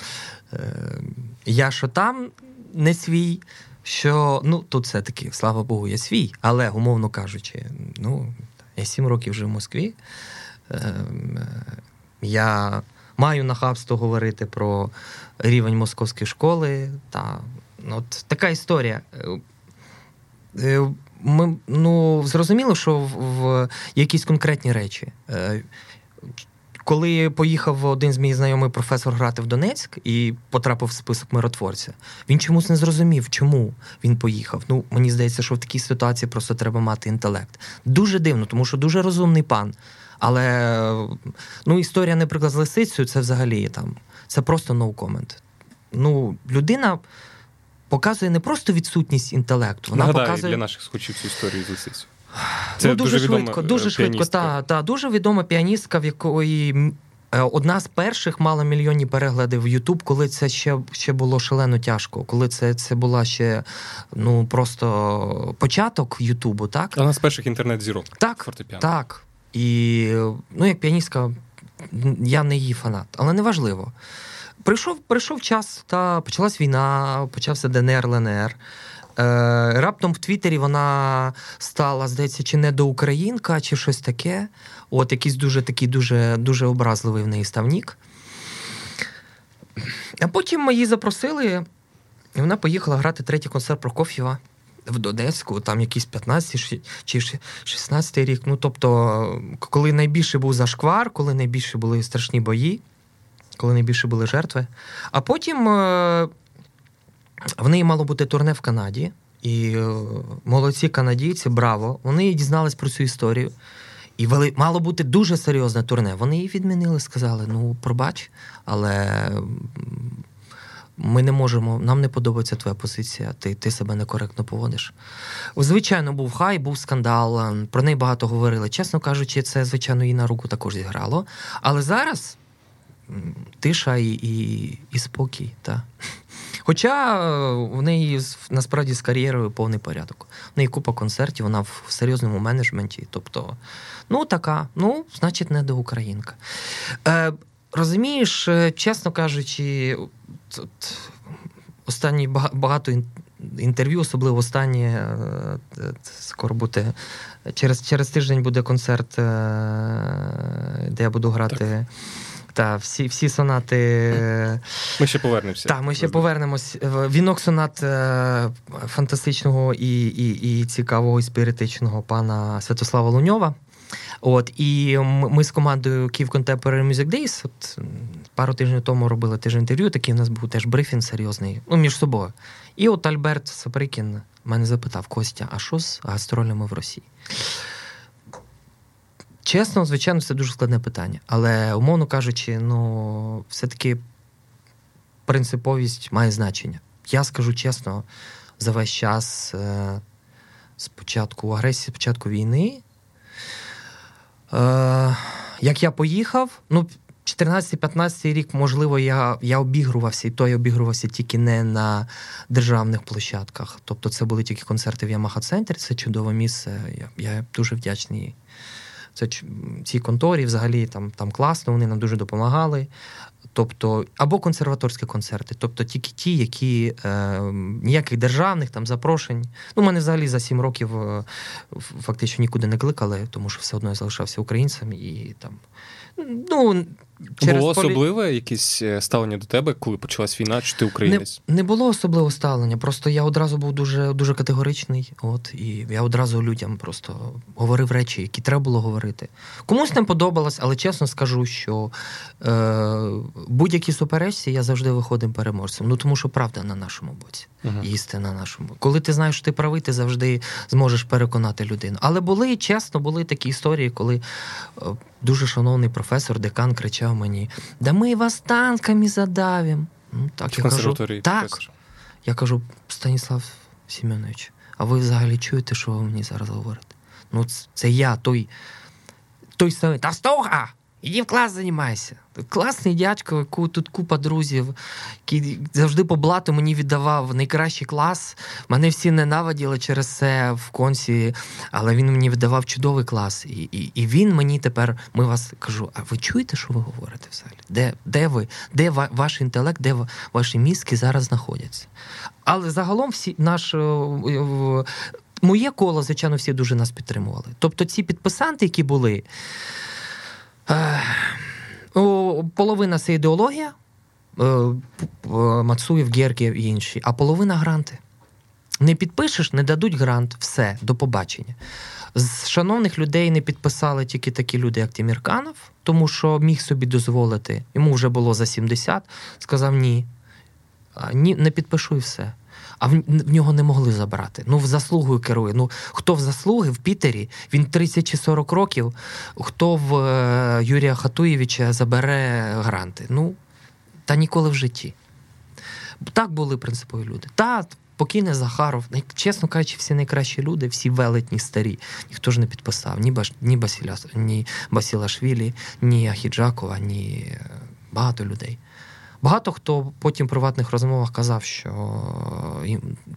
я що там не свій, що ну тут все-таки, слава Богу, я свій, але, умовно кажучи, ну, я сім років вже в Москві. Е, я маю нахабство говорити про рівень московської школи. Та, ну, от Така історія. Е, ми, ну, Зрозуміло, що в, в якісь конкретні речі. Коли поїхав один з моїх знайомих професор грати в Донецьк і потрапив в список миротворця, він чомусь не зрозумів, чому він поїхав. Ну, мені здається, що в такій ситуації просто треба мати інтелект. Дуже дивно, тому що дуже розумний пан. Але ну, історія, наприклад, з лисицею, це взагалі там, це просто no comment. Ну, людина. Показує не просто відсутність інтелекту, вона Нагадаю, показує для наших схочів цю історію з лисицею. Це ну, дуже, дуже швидко, дуже е, швидко. Та, та, дуже відома піаністка, в якої е, одна з перших мала мільйонні перегляди в Ютуб, коли це ще ще було шалено тяжко. Коли це це була ще ну просто початок Ютубу, так? Одна з перших інтернет-зірок. Так, фортепіано. так. І ну, як піаністка, я не її фанат, але неважливо. Прийшов прийшов час, та почалась війна, почався ДНР, ЛНР. Е, Раптом в Твіттері вона стала, здається, чи не до Українка, чи щось таке. От якийсь дуже такий дуже дуже образливий в неї ставнік. А потім її запросили, і вона поїхала грати третій концерт Прокоф'єва в Донецьку, там якийсь 15 чи 16 рік. Ну, тобто, коли найбільше був зашквар, коли найбільше були страшні бої, коли найбільше були жертви. А потім е, в неї мало бути турне в Канаді. І е, молодці канадійці, браво! Вони дізнались про цю історію. І вели, мало бути дуже серйозне турне. Вони її відмінили, сказали: ну, пробач, але ми не можемо, нам не подобається твоя позиція, ти ти себе некоректно поводиш. Звичайно, був хай, був скандал, про неї багато говорили. Чесно кажучи, це, звичайно, їй на руку також зіграло. Але зараз тиша і і, і спокій. Та. Хоча е, в неї насправді з кар'єрою повний порядок. В неї купа концертів, вона в серйозному менеджменті. Тобто, ну така, ну, значить, не до Українка. Е, Розумієш, е, чесно кажучи, останні багато інтерв'ю, особливо останнє, е, скоро буде. Через через тиждень буде концерт, де я буду грати. Так. Та, всі всі сонати. Ми ще повернемося. Так, ми ще повернемось. Вінок сонат е, фантастичного і і, і цікавого і спіритичного пана Святослава Луньова. От І ми з командою Kyiv Contemporary Music Days от пару тижнів тому робили теж інтерв'ю. Такий у нас був теж брифінг серйозний, ну, між собою. І от Альберт Саприкін мене запитав: Костя, а що з гастролями в Росії? Чесно, звичайно, це дуже складне питання. Але, умовно кажучи, ну, все-таки принциповість має значення. Я скажу чесно, за весь час е, спочатку агресії, спочатку війни. Е, Як я поїхав, ну, 14-15 рік, можливо, я я обігрувався, і то я обігрувався тільки не на державних площадках. Тобто, це були тільки концерти в Ямаха Центрі, це чудове місце. Я я дуже вдячний це цій конторі, взагалі там там класно, вони нам дуже допомагали. Тобто, або консерваторські концерти, тобто тільки ті, які е, ніяких державних там запрошень. Ну, мене взагалі за сім років е, фактично нікуди не кликали, тому що все одно я залишався українцем і там. Ну, Через було полі... особливе якесь е, ставлення до тебе, коли почалась війна, чи ти українець? Не не було особливого ставлення. Просто я одразу був дуже дуже категоричний. От і я одразу людям просто говорив речі, які треба було говорити. Комусь не подобалось, але чесно скажу, що е, будь-які суперечці я завжди виходив переможцем. Ну тому що правда на нашому боці. Uh-huh. Істина на нашому. Коли ти знаєш, що ти правий, ти завжди зможеш переконати людину. Але були чесно, були такі історії, коли е, дуже шановний професор, декан кричав мені: Да ми вас танками задавимо. Ну, так, я кажу, так. Я кажу, Станіслав Сіменович, а ви взагалі чуєте, що ви мені зараз говорите? Ну, це я, той той самий Тастога! Іди в клас займайся. Класний дядько, тут купа друзів, який завжди по блату мені віддавав найкращий клас. Мене всі ненавиділи через це в консі, але він мені віддавав чудовий клас. І і, і він мені тепер, ми вас кажу, а ви чуєте, що ви говорите взагалі? Де де ви? Де ваш інтелект, де ваші мізки зараз знаходяться? Але загалом всі наш. Е, моє коло, звичайно, всі дуже нас підтримували. Тобто ці підписанти, які були. Половина це ідеологія, е, Мацуєв, Гергів і інші, а половина гранти. Не підпишеш, не дадуть грант, все, до побачення. З шановних людей не підписали тільки такі люди, як Тимірканов, тому що міг собі дозволити. Йому вже було за 70, сказав ні. Ні, Не підпишу і все а в, в нього не могли забрати. Ну, в заслугою керує. Ну, хто в заслуги в Пітері, він 30 чи 40 років, хто в е, Юрія Хатуєвича забере гранти. Ну, та ніколи в житті. Так були принципові люди. Та покійний Захаров, чесно кажучи, всі найкращі люди, всі велетні старі. Ніхто ж не підписав ні Баш, ні, Басіля, ні Басілашвілі, ні Ахіджакова, ні е, багато людей. Багато хто потім в приватних розмовах казав, що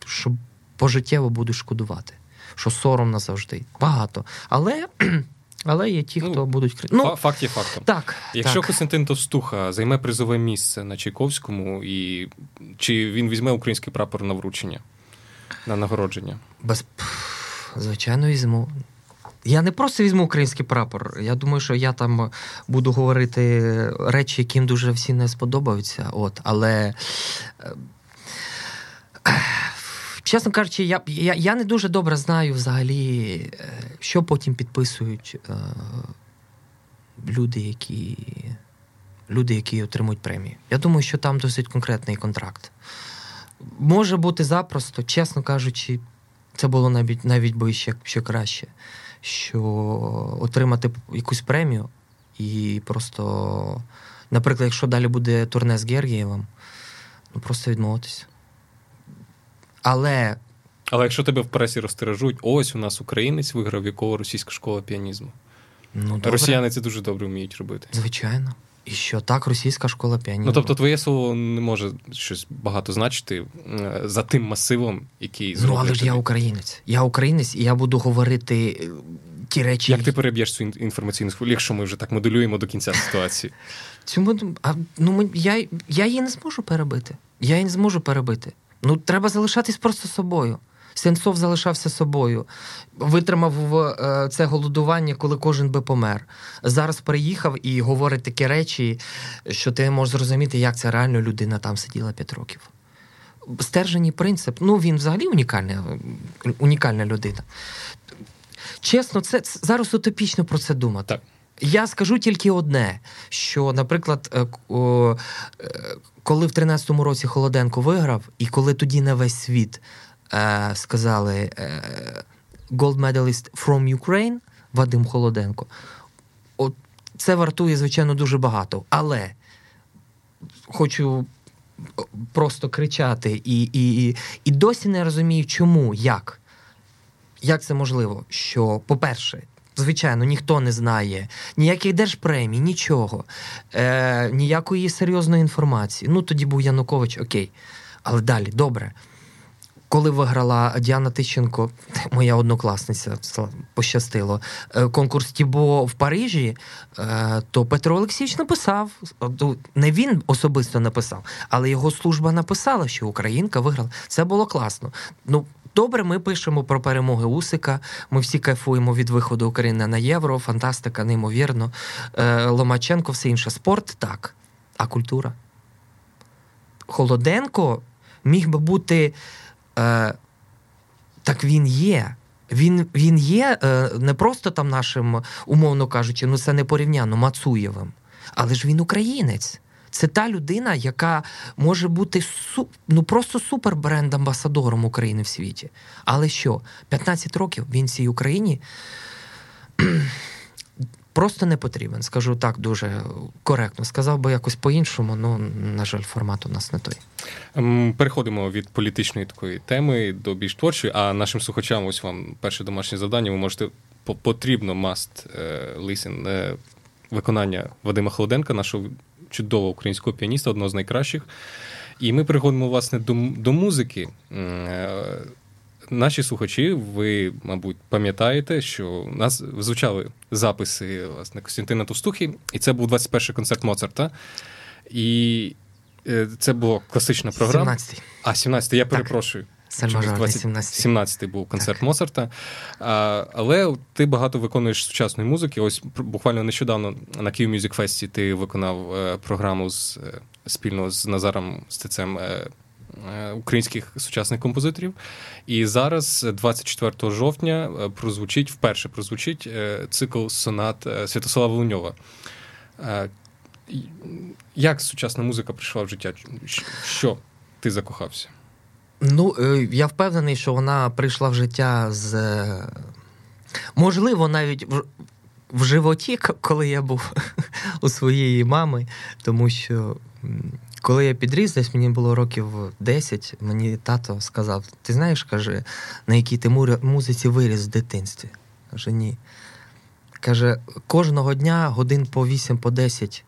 що пожиттєво будуть шкодувати, що сором назавжди. Багато. Але але є ті, хто ну, будуть Ну, Факт є фактом. Так. Якщо так. Костянтин Товстуха займе призове місце на Чайковському, і чи він візьме український прапор на вручення, на нагородження? Без... Звичайно, візьму. Я не просто візьму український прапор. Я думаю, що я там буду говорити речі, яким дуже всі не сподобаються. От, Але. Чесно кажучи, я я, я не дуже добре знаю взагалі, що потім підписують е, люди, які люди, які отримують премію. Я думаю, що там досить конкретний контракт. Може бути запросто, чесно кажучи, це було навіть навіть би ще, ще краще, що отримати якусь премію і просто, наприклад, якщо далі буде турне з Гергієвим, ну просто відмовитися. Але. Але якщо тебе в пресі розтиражують, ось у нас українець виграв якого російська школа піанізму. Ну, Росіяни це дуже добре вміють робити. Звичайно. І що так, російська школа піанізму. Ну тобто, твоє слово не може щось багато значити за тим масивом, який зробить. Ну, але ж я українець. Я українець, і я буду говорити е, ті речі. Як ти переб'єш цю інформаційну хвилю, якщо ми вже так моделюємо до кінця ситуації? Цьому а, ну я, я її не зможу перебити. Я її не зможу перебити. Ну, треба залишатись просто собою. Сенцов залишався собою, витримав е, це голодування, коли кожен би помер. Зараз приїхав і говорить такі речі, що ти можеш зрозуміти, як ця реально людина там сиділа 5 років. Стерженій принцип. Ну, він взагалі унікальна, унікальна людина. Чесно, це, це зараз утопічно про це думати. Так. Я скажу тільки одне: що, наприклад, е, коли в 13-му році Холоденко виграв, і коли тоді на весь світ е, сказали е, gold medalist from Ukraine Вадим Холоденко, от це вартує, звичайно, дуже багато. Але хочу просто кричати і, і, і досі не розумію, чому, як. Як це можливо? Що, по-перше, Звичайно, ніхто не знає ніяких держпремій, нічого, е, ніякої серйозної інформації. Ну тоді був Янукович, окей. Але далі, добре. Коли виграла Діана Тищенко, моя однокласниця, пощастило, е, конкурс Тібо в Парижі, е, то Петро Олексійович написав. Не він особисто написав, але його служба написала, що Українка виграла. Це було класно. Ну, Добре, ми пишемо про перемоги Усика. Ми всі кайфуємо від виходу України на євро, фантастика, неймовірно. Е, Ломаченко, все інше. Спорт так. А культура. Холоденко міг би бути. Е, Так він є. Він він є е, не просто там нашим, умовно кажучи, ну це не порівняно Мацуєвим, але ж він українець. Це та людина, яка може бути су, ну просто супер бренд-амбасадором України в світі. Але що, 15 років він цій Україні просто не потрібен. Скажу так дуже коректно. Сказав би якось по-іншому, ну, на жаль, формат у нас не той. Ем, переходимо від політичної такої теми до більш творчої, а нашим слухачам, ось вам перше домашнє завдання, ви можете потрібно must е, listen е, виконання Вадима Холоденка, нашого чудового українського піаніста, одного з найкращих. І ми переходимо, власне, до, до музики. Наші слухачі, ви, мабуть, пам'ятаєте, що у нас звучали записи власне Костянтина Товстухи, і це був 21-й концерт Моцарта. І е, це була класична програма. 17-й. А, 17-й, я перепрошую. Сальмажор, 17-й був концерт так. Моцарта. А, Але ти багато виконуєш сучасної музики. Ось буквально нещодавно на Kyiv Music Fest ти виконав е, програму з е, спільно з Назаром Стецем е, українських сучасних композиторів. І зараз, 24 жовтня, прозвучить вперше прозвучить цикл сонат Святослава Луньова. Як сучасна музика прийшла в життя? Що ти закохався? Ну, е, я впевнений, що вона прийшла в життя з. Можливо, навіть в, в животі, коли я був у своєї мами, тому що. Коли я підріс, десь мені було років 10, мені тато сказав: ти знаєш, каже, на якій ти музиці виріс в дитинстві? Каже, ні. Каже, кожного дня годин по 8 по 10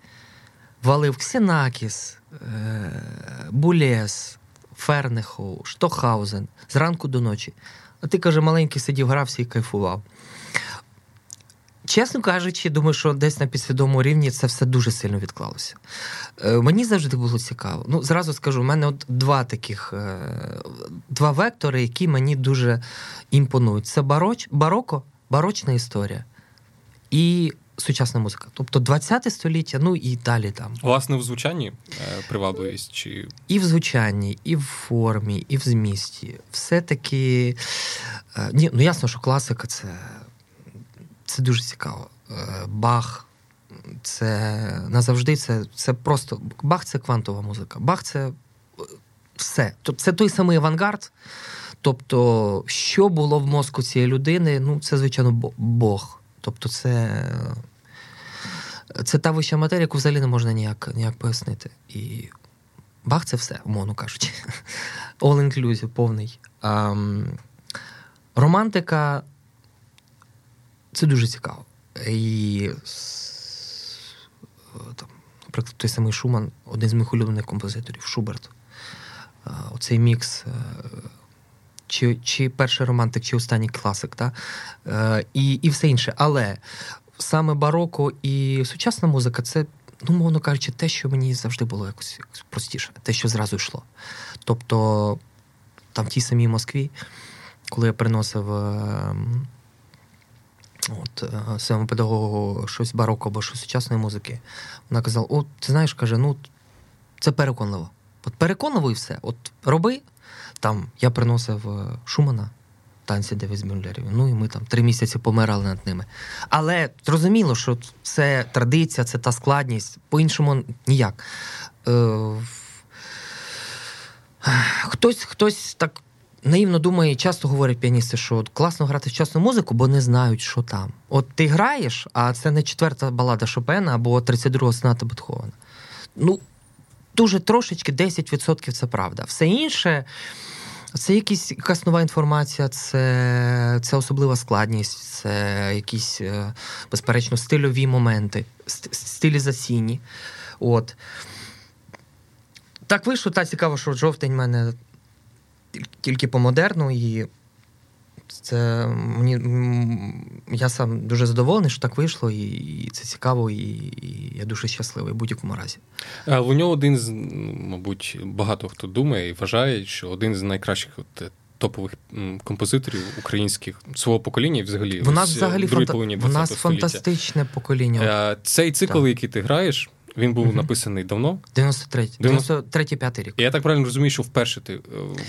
валив Ксенакіс, е, Булес, Фернеху, Штохаузен зранку до ночі. А ти, каже, маленький сидів, грався і кайфував. Чесно кажучи, думаю, що десь на підсвідомому рівні це все дуже сильно відклалося. Е, мені завжди було цікаво. Ну, зразу скажу, у мене от два таких е, два вектори, які мені дуже імпонують: це бароч, бароко барочна історія і сучасна музика. Тобто 20 століття, ну і далі там. Власне, в звучанні е, привабливість чи. І в звучанні, і в формі, і в змісті. Все-таки. Е, ні, Ну, ясно, що класика це, це дуже цікаво. Е, Бах. Це назавжди це це просто Бах це квантова музика. Бах це все. Тобто це той самий авангард. Тобто, що було в мозку цієї людини, ну, це, звичайно, Бог. Тобто, це це та вища матерія, яку взагалі не можна ніяк ніяк пояснити. І Бах це все, умовно кажучи. All inclusive, повний. А, Романтика це дуже цікаво. І там, наприклад, той самий Шуман, один з моїх улюблених композиторів, Шуберт. Оцей мікс. Е, чи чи перший романтик, чи останній класик, та? Е, і і все інше. Але саме бароко і сучасна музика це, ну, мовно кажучи, те, що мені завжди було якось, простіше, те, що зразу йшло. Тобто, там в тій самій Москві, коли я приносив е, от, е, своєму педагогу щось бароко або щось сучасної музики, вона казала: О, ти знаєш, каже, ну це переконливо. От переконливо і все. От роби. Там я приносив е, Шумана танці Девіз Мюллерів. Ну і ми там три місяці помирали над ними. Але зрозуміло, що це традиція, це та складність. По-іншому ніяк. Е, Хтось хтось так наївно думає, часто говорять піаністи, що класно грати сучасну музику, бо не знають, що там. От ти граєш, а це не четверта балада Шопена або 32-го соната Бетховена. Ну, дуже трошечки 10% це правда. Все інше. Це якісь якась нова інформація, це це особлива складність, це якісь, е, безперечно, стильові моменти, стилізаційні. От. Так вийшло, та цікаво, що жовтень в мене тільки по модерну, і це мені я сам дуже задоволений, що так вийшло, і, і це цікаво, і, і я дуже щасливий в будь-якому разі. А у нього один з, мабуть, багато хто думає і вважає, що один з найкращих от, е, топових композиторів українських свого покоління, і взагалі в нас взагалі фанта... в нас фантастичне покоління. Е, цей цикл, так. який ти граєш. Він був угу. написаний давно? 93 93-5 рік. Я так правильно розумію, що вперше ти е,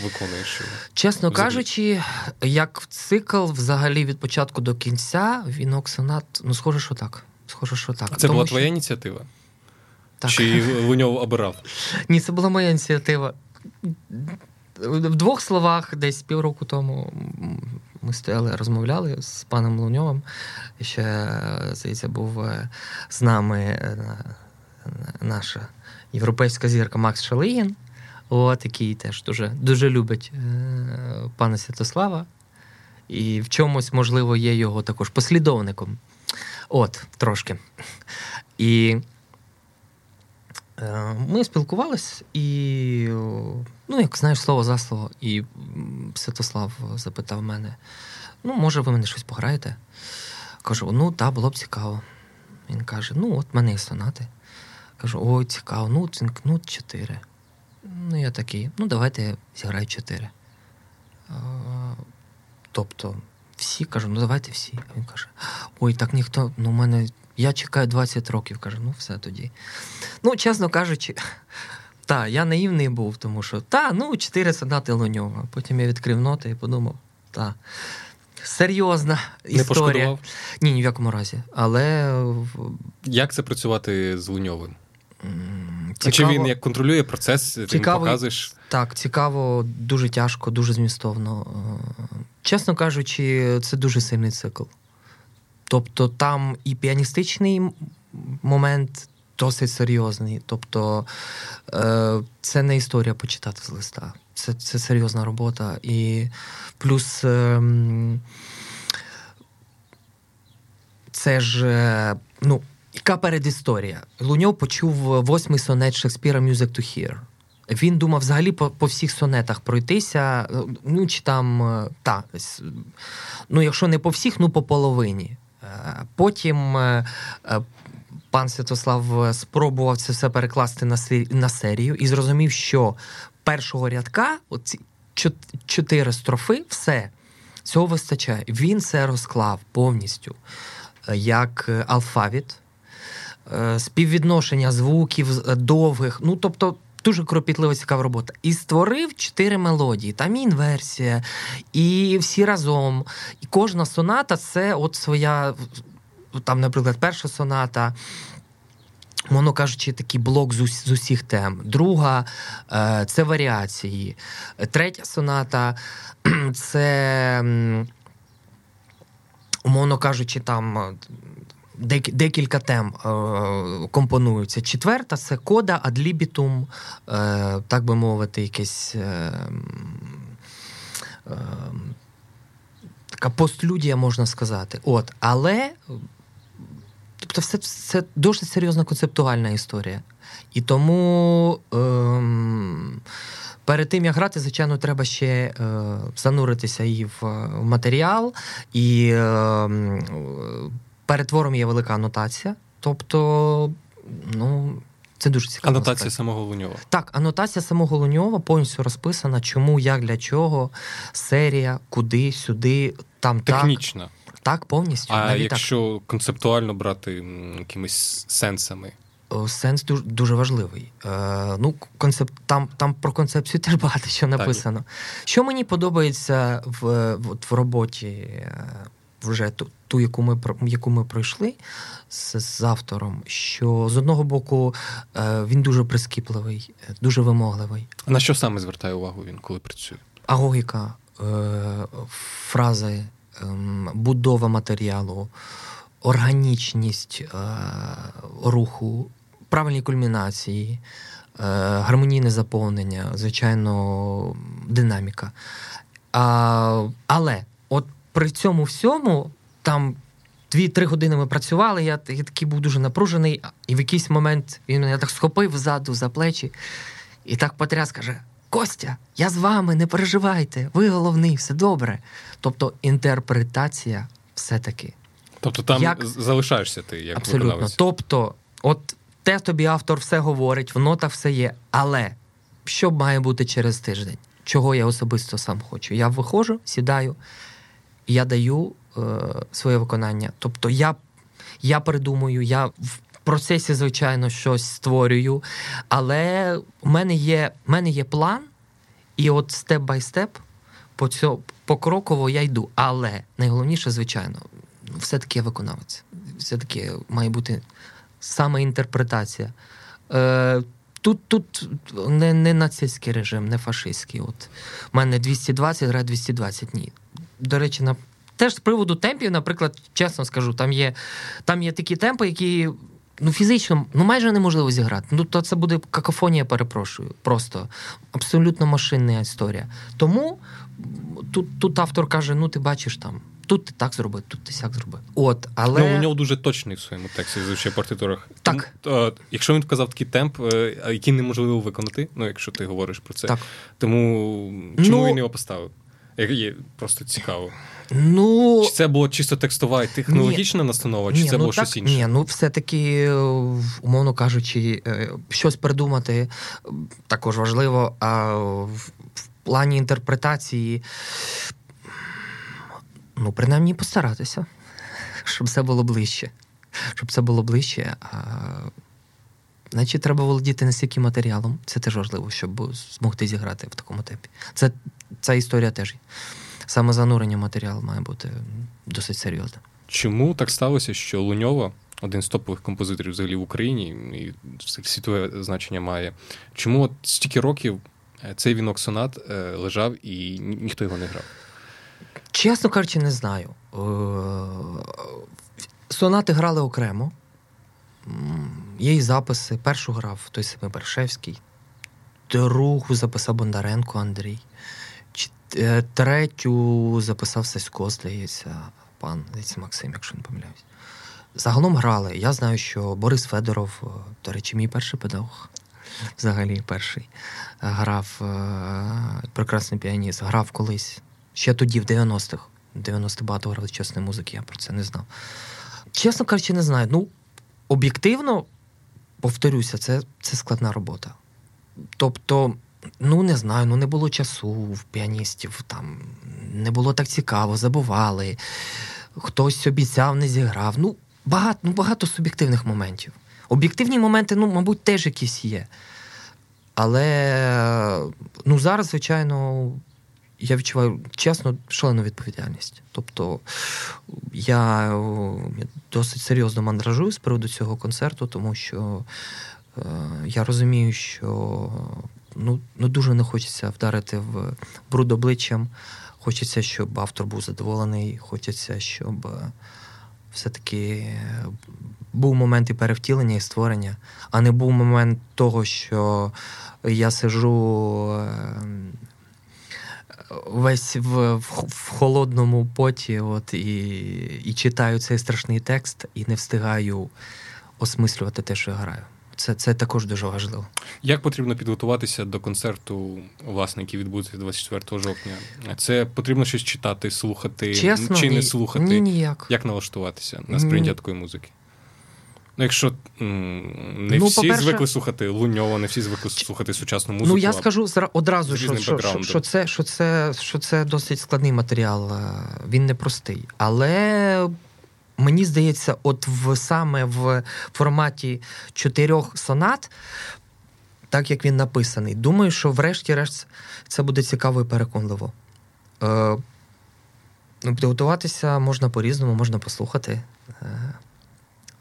виконуєш. Чесно взагалі. кажучи, як цикл взагалі від початку до кінця, вінок сонат, ну схоже, що так. Схоже, що так. Це Тому, була твоя що... ініціатива? Так. Чи в нього обирав? Ні, це була моя ініціатива. В двох словах, десь півроку тому ми стояли, розмовляли з паном Луньовим. Ще, здається, був е, з нами е, наша європейська зірка Макс Шалигін, от, який теж дуже дуже любить е, пана Святослава. І в чомусь, можливо, є його також послідовником. От, трошки. І е, ми спілкувались, і, ну, як знаєш, слово за слово, і Святослав запитав мене: ну, може, ви мене щось пограєте? Кажу, ну, так, було б цікаво. Він каже: ну, от в мене є сонати. Кажу, ой, цікаво, ну, ну 4. Ну, я такий, ну, давайте я зіграю 4. Тобто, всі кажу, ну давайте всі. А він каже: Ой, так ніхто, ну, в мене. Я чекаю 20 років, кажу, ну все тоді. Ну, чесно кажучи, та, я наївний був, тому що та, ну, 4 сонати Луньова. Потім я відкрив ноти і подумав, та. Серйозна історія. Не пошкодував? Ні, ні в якому разі. Але. Як це працювати з Луньовим? Цікаво, Чи він як контролює процес, ти показуєш? Так, цікаво, дуже тяжко, дуже змістовно. Е, чесно кажучи, це дуже сильний цикл. Тобто там і піаністичний момент досить серйозний. Тобто е, це не історія почитати з листа. Це це серйозна робота. І плюс ем, це ж ну. Яка передісторія? Луньов почув восьмий сонет Шекспіра «Music to Hear». Він думав взагалі по по всіх сонетах пройтися. Ну, чи там, е, та, ну, якщо не по всіх, ну по половині. Е, потім е, пан Святослав спробував це все перекласти на на серію і зрозумів, що першого рядка, оці чотири строфи, все. Цього вистачає. Він це розклав повністю як алфавіт, співвідношення звуків довгих. Ну, тобто, дуже кропітлива цікава робота. І створив чотири мелодії. Там і інверсія, і всі разом. І кожна соната це от своя, там, наприклад, перша соната. Мовно кажучи, такий блок з усіх тем. Друга е, це варіації. Третя соната це, умовно кажучи, там декілька тем е, компонуються. Четверта це кода, адлібітум, е, так би мовити, якесь. Е, така постлюдія, можна сказати. От, Але тобто, все це дуже серйозна концептуальна історія. І тому. Е, Перед тим як грати, звичайно, треба ще е, зануритися і в матеріал, і е, Перед твором є велика анотація, тобто, ну. Це дуже цікаво. Анотація сказати. самого Луньова. Так, анотація самого Луньова повністю розписана, чому, як, для чого, серія, куди, сюди, там Технічно. так. Так, повністю. А Навіть якщо так. концептуально брати якимись сенсами? Сенс дуже дуже важливий. Е, ну, концепт, Там там про концепцію теж багато що написано. Так. Що мені подобається в, в, в роботі е, вже ту, ту, яку ми яку ми пройшли з, з автором, що з одного боку е, він дуже прискіпливий, дуже вимогливий. А на що саме звертає увагу він, коли працює? Агогіка, е, фрази, е, будова матеріалу, органічність е, руху, правильні кульмінації. Е, гармонійне заповнення, звичайно, динаміка. А, Але от при цьому всьому там дві-три години ми працювали. Я я такий був дуже напружений, і в якийсь момент він мене так схопив ззаду за плечі і так потряс, каже: Костя, я з вами, не переживайте, ви головний, все добре. Тобто інтерпретація все-таки. Тобто там як... залишаєшся ти, як Абсолютно. виконавець. Тобто, от те тобі автор все говорить, в нотах все є. Але що має бути через тиждень? Чого я особисто сам хочу? Я виходжу, сідаю я даю е, своє виконання. Тобто я я придумую, я в процесі, звичайно, щось створюю, але в мене є в мене є план, і от степ бай степ по цьому покроково я йду. Але найголовніше, звичайно, все-таки виконавець. Все-таки має бути саме інтерпретація. Е, Тут тут не не нацистський режим, не фашистський. От У мене 220, грає 220. Ні до речі, на теж з приводу темпів, наприклад, чесно скажу, там є там є такі темпи, які ну, фізично ну, майже неможливо зіграти. Ну, то це буде какофонія, перепрошую. Просто абсолютно машинна історія. Тому тут тут автор каже: ну, ти бачиш там. Тут ти так зроби, тут ти сяк зроби. От, але... Ну, у нього дуже точний в своєму тексті, звичайно, партитурах. Так. Тому, якщо він вказав такий темп, е, який неможливо виконати, ну якщо ти говориш про це, так. тому чому ну, він його поставив? Є просто цікаво. Ну, Чи це було чисто текстова і технологічна ні, настанова, чи ні, це ну, було так, щось інше? Ні, ну все-таки, умовно кажучи, е, щось придумати також важливо, а в плані інтерпретації, ну, принаймні, постаратися, щоб це було ближче. Щоб це було ближче. А... Значить, треба володіти не стільки матеріалом. Це теж важливо, щоб змогти зіграти в такому темпі. Це ця історія теж. Саме занурення матеріалу має бути досить серйозне. Чому так сталося, що Луньова, один з топових композиторів взагалі в Україні, і світове значення має. Чому от стільки років е, цей вінок сонат е, лежав і ніхто його не грав? Чесно кажучи, не знаю. Е, сонати грали окремо. Є і записи. Першу грав той самий Бершевський, другу записав Бондаренко Андрій. Е, третю записав Сасько, здається, пан здається, Максим, якщо не помиляюсь. Загалом грали. Я знаю, що Борис Федоров, е, до речі, мій перший педагог, взагалі перший, грав е, прекрасний піаніст, грав колись. Ще тоді, в 90-х. 90 багато грали чесної музики, я про це не знав. Чесно кажучи, не знаю. Ну, об'єктивно, повторюся, це, це складна робота. Тобто. Ну, не знаю, ну не було часу в піаністів, там не було так цікаво, забували, хтось обіцяв, не зіграв. Ну, багато, ну, багато суб'єктивних моментів. Об'єктивні моменти, ну, мабуть, теж якісь є. Але ну, зараз, звичайно, я відчуваю чесно шалену відповідальність. Тобто я досить серйозно мандражую з приводу цього концерту, тому що е, я розумію, що ну, ну дуже не хочеться вдарити в бруд обличчям. Хочеться, щоб автор був задоволений, хочеться, щоб е, все-таки був момент і перевтілення і створення, а не був момент того, що я сижу ем, весь в, в, в холодному поті, от і, і читаю цей страшний текст, і не встигаю осмислювати те, що я граю. Це це також дуже важливо. Як потрібно підготуватися до концерту, власне, який відбудеться 24 жовтня? Це потрібно щось читати, слухати Чесно, чи не ні, слухати? Ні, ніяк. Як налаштуватися на сприйняття такої музики? Ну, якщо не Ну, всі по-перше- звикли слухати Луньова, не всі звикли слухати сучасну музику. Ну я скажу одразу, що, що, що, що, це, що, це, що це досить складний матеріал. е, Він непростий. Але мені здається, от в саме в форматі чотирьох сонат, так як він написаний, думаю, що врешті-решт це буде цікаво і переконливо. Е, ну, підготуватися можна по-різному, можна послухати. Е,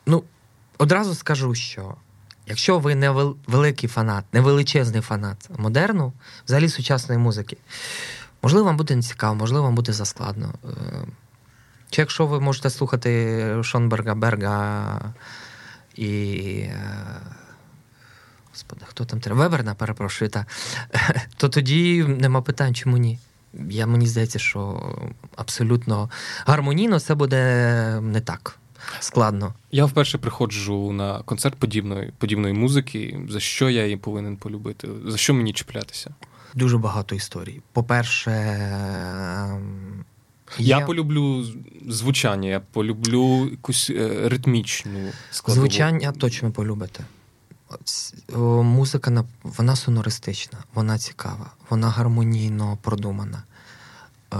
ну, одразу скажу, що якщо ви не великий фанат, не величезний фанат модерну, взагалі сучасної музики, можливо, вам буде нецікаво, можливо, вам буде заскладно. Е, Чи якщо ви можете слухати Шонберга, Берга і. е, Господи, хто там треба? Веберна, перепрошую, та, то тоді нема питань, чому ні. Я, мені здається, що абсолютно гармонійно це буде не так складно. Я вперше приходжу на концерт подібної, подібної музики. За що я її повинен полюбити? За що мені чіплятися? Дуже багато історій. По-перше, ем, Я є полюблю звучання, я полюблю якусь е, ритмічну складову. звучання точно полюбите. Музика вона сонористична, вона цікава, вона гармонійно продумана, е,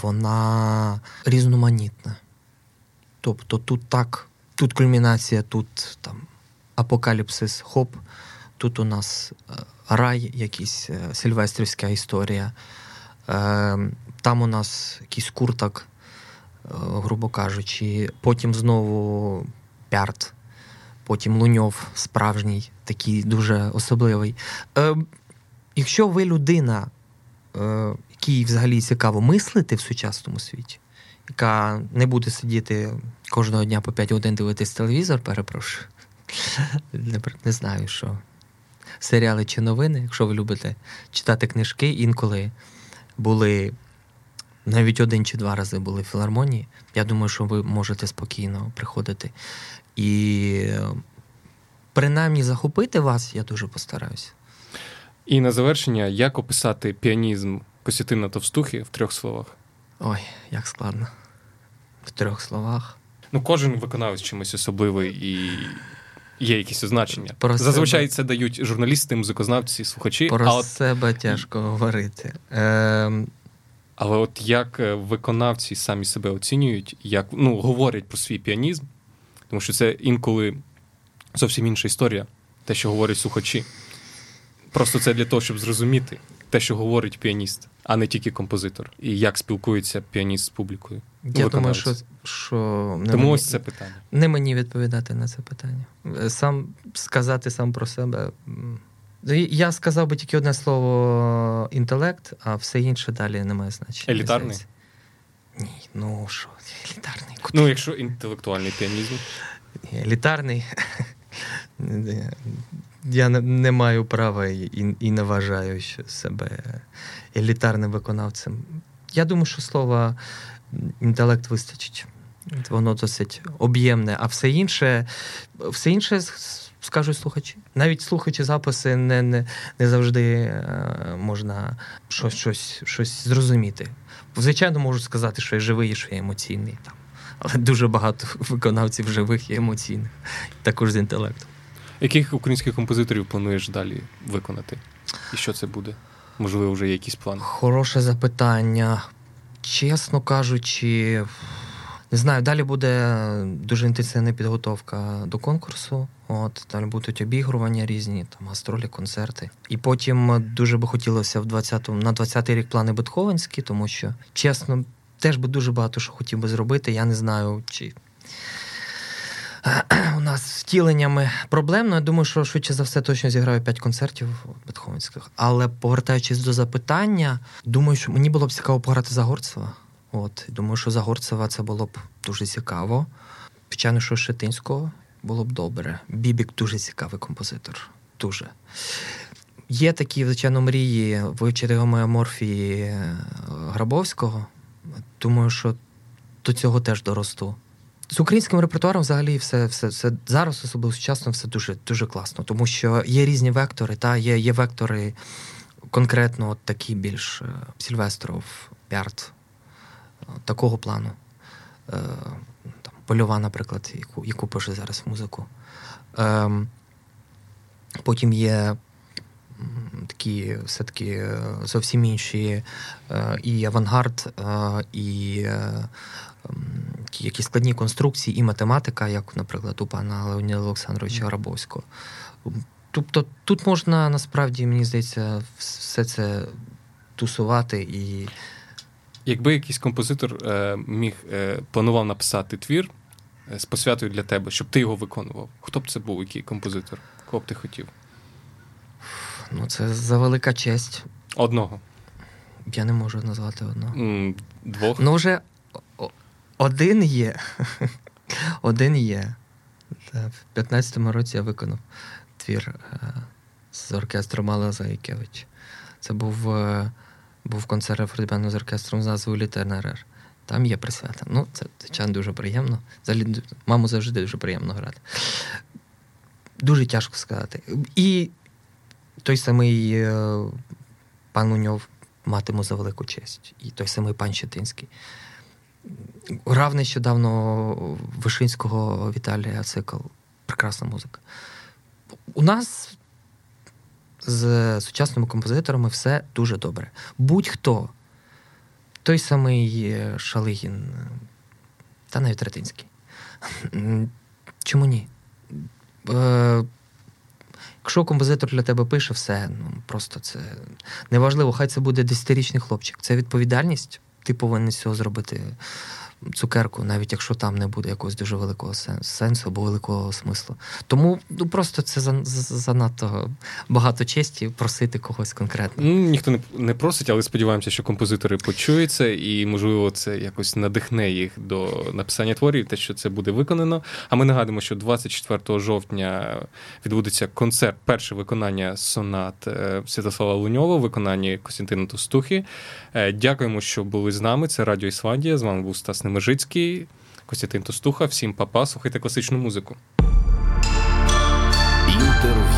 вона різноманітна. Тобто тут так, тут кульмінація, тут там апокаліпсис, хоп, тут у нас е, рай, якийсь сильвестрівська історія. Там у нас якийсь куртак, е, грубо кажучи, потім знову пярт, потім луньов справжній, такий дуже особливий. Е, Якщо ви людина, е, якій взагалі цікаво мислити в сучасному світі, яка не буде сидіти кожного дня по 5 годин дивитись телевізор, перепрошую. Не знаю, що. Серіали чи новини, якщо ви любите читати книжки, інколи були навіть один чи два рази були в філармонії. Я думаю, що ви можете спокійно приходити. І е, принаймні захопити вас я дуже постараюся. І на завершення, як описати піанізм Костянтина Товстухи в трьох словах? Ой, як складно. В трьох словах. Ну, кожен виконавець чимось особливий і є якісь означення. Про Зазвичай себе. це дають журналісти, музикознавці, слухачі. Про А от, себе тяжко говорити. Ем, але от як е, виконавці самі себе оцінюють, як ну, говорять про свій піанізм, тому що це інколи зовсім інша історія, те, що говорять слухачі. Просто це для того, щоб зрозуміти те, що говорить піаніст, а не тільки композитор, і як спілкується піаніст з публікою. я думаю, що, що не, Тому мені, ось це питання. не мені відповідати на це питання. Сам сказати сам про себе. М, Я сказав би тільки одне слово інтелект, а все інше далі не має значення. Елітарний? Ні, ну що, елітарний. Куди? Ну, якщо інтелектуальний піанізм. Елітарний. Я не, не маю права і, і, не вважаю себе елітарним виконавцем. Я думаю, що слова інтелект вистачить. Воно досить об'ємне, а все інше, все інше скажуть слухачі. Навіть слухаючи записи, не, не, не завжди е, можна щось, щось, щось зрозуміти. Звичайно, можу сказати, що я живий і що я емоційний. Там. Але дуже багато виконавців живих і емоційних, також з інтелектом. Яких українських композиторів плануєш далі виконати? І що це буде? Можливо, вже є якісь плани. Хороше запитання. чесно кажучи, не знаю, далі буде дуже інтенсивна підготовка до конкурсу. От далі будуть обігрування різні, там гастролі, концерти. І потім дуже би хотілося в 20-му, на 20-й рік плани Бетховенські, тому що чесно, теж би дуже багато що хотів би зробити. Я не знаю, чи у нас з втіленнями проблемно. Я думаю, що швидше за все точно зіграю 5 концертів Бетховенських. Але повертаючись до запитання, думаю, що мені було б цікаво пограти за Горцева. От, Думаю, що за Горцева це було б дуже цікаво. Звичайно, що Шетинського було б добре. Бібік дуже цікавий композитор. Дуже. Є такі, звичайно, мрії вивчити гомеоморфії е, Грабовського. Думаю, що до цього теж доросту. З українським репертуаром взагалі все все, все зараз, особливо сучасно, все дуже дуже класно, тому що є різні вектори, та є є вектори конкретно от такі більш е, Сільвестров, Пярт, такого плану. Е, там, Польова, наприклад, яку яку пише зараз музику. Ем, Потім є такі все-таки е, зовсім інші е, і авангард, і якісь складні конструкції, і математика, як, наприклад, у пана Леоніда Олександровича Грабовського. Тобто тут можна насправді, мені здається, все це тусувати і. Якби якийсь композитор е, міг е, планував написати твір е, з посвятою для тебе, щоб ти його виконував, хто б це був, який композитор? Кого б ти хотів? Ну, це за велика честь. Одного. Я не можу назвати одного. Mm, двох. Ну, вже один є. Один є. В 15-му році я виконав твір з оркестром Мала Заїкевич. Це був був концерт фортепіано з оркестром з назвою Літернерер. Там є присвята. Ну, це, звичайно, дуже приємно. Взагалі, маму завжди дуже приємно грати. Дуже тяжко сказати. І той самий е, пан Луньов матиму за велику честь. І той самий пан Щетинський. Грав нещодавно Вишинського Віталія цикл. Прекрасна музика. У нас з сучасними композиторами все дуже добре. Будь-хто, той самий Шалигін, та навіть Ретинський. Чому ні? Е, Якщо композитор для тебе пише все, ну просто це неважливо, хай це буде десятирічний хлопчик. Це відповідальність. Ти повинен з цього зробити цукерку, навіть якщо там не буде якогось дуже великого сенсу або великого смислу. Тому ну просто це занадто багато честі просити когось конкретно. Ну, Ніхто не не просить, але сподіваємося, що композитори почуються, і можливо це якось надихне їх до написання творів, те, що це буде виконано. А ми нагадуємо, що 24 жовтня відбудеться концерт, перше виконання сонат е, Святослава Луньова, виконання Костянтина Тостухи. Е, дякуємо, що були з нами. Це Радіо Ісландія. З вами був Стас Немежицький, Костянтин Тостуха. Всім папа, слухайте класичну музику. Інтерв'ю.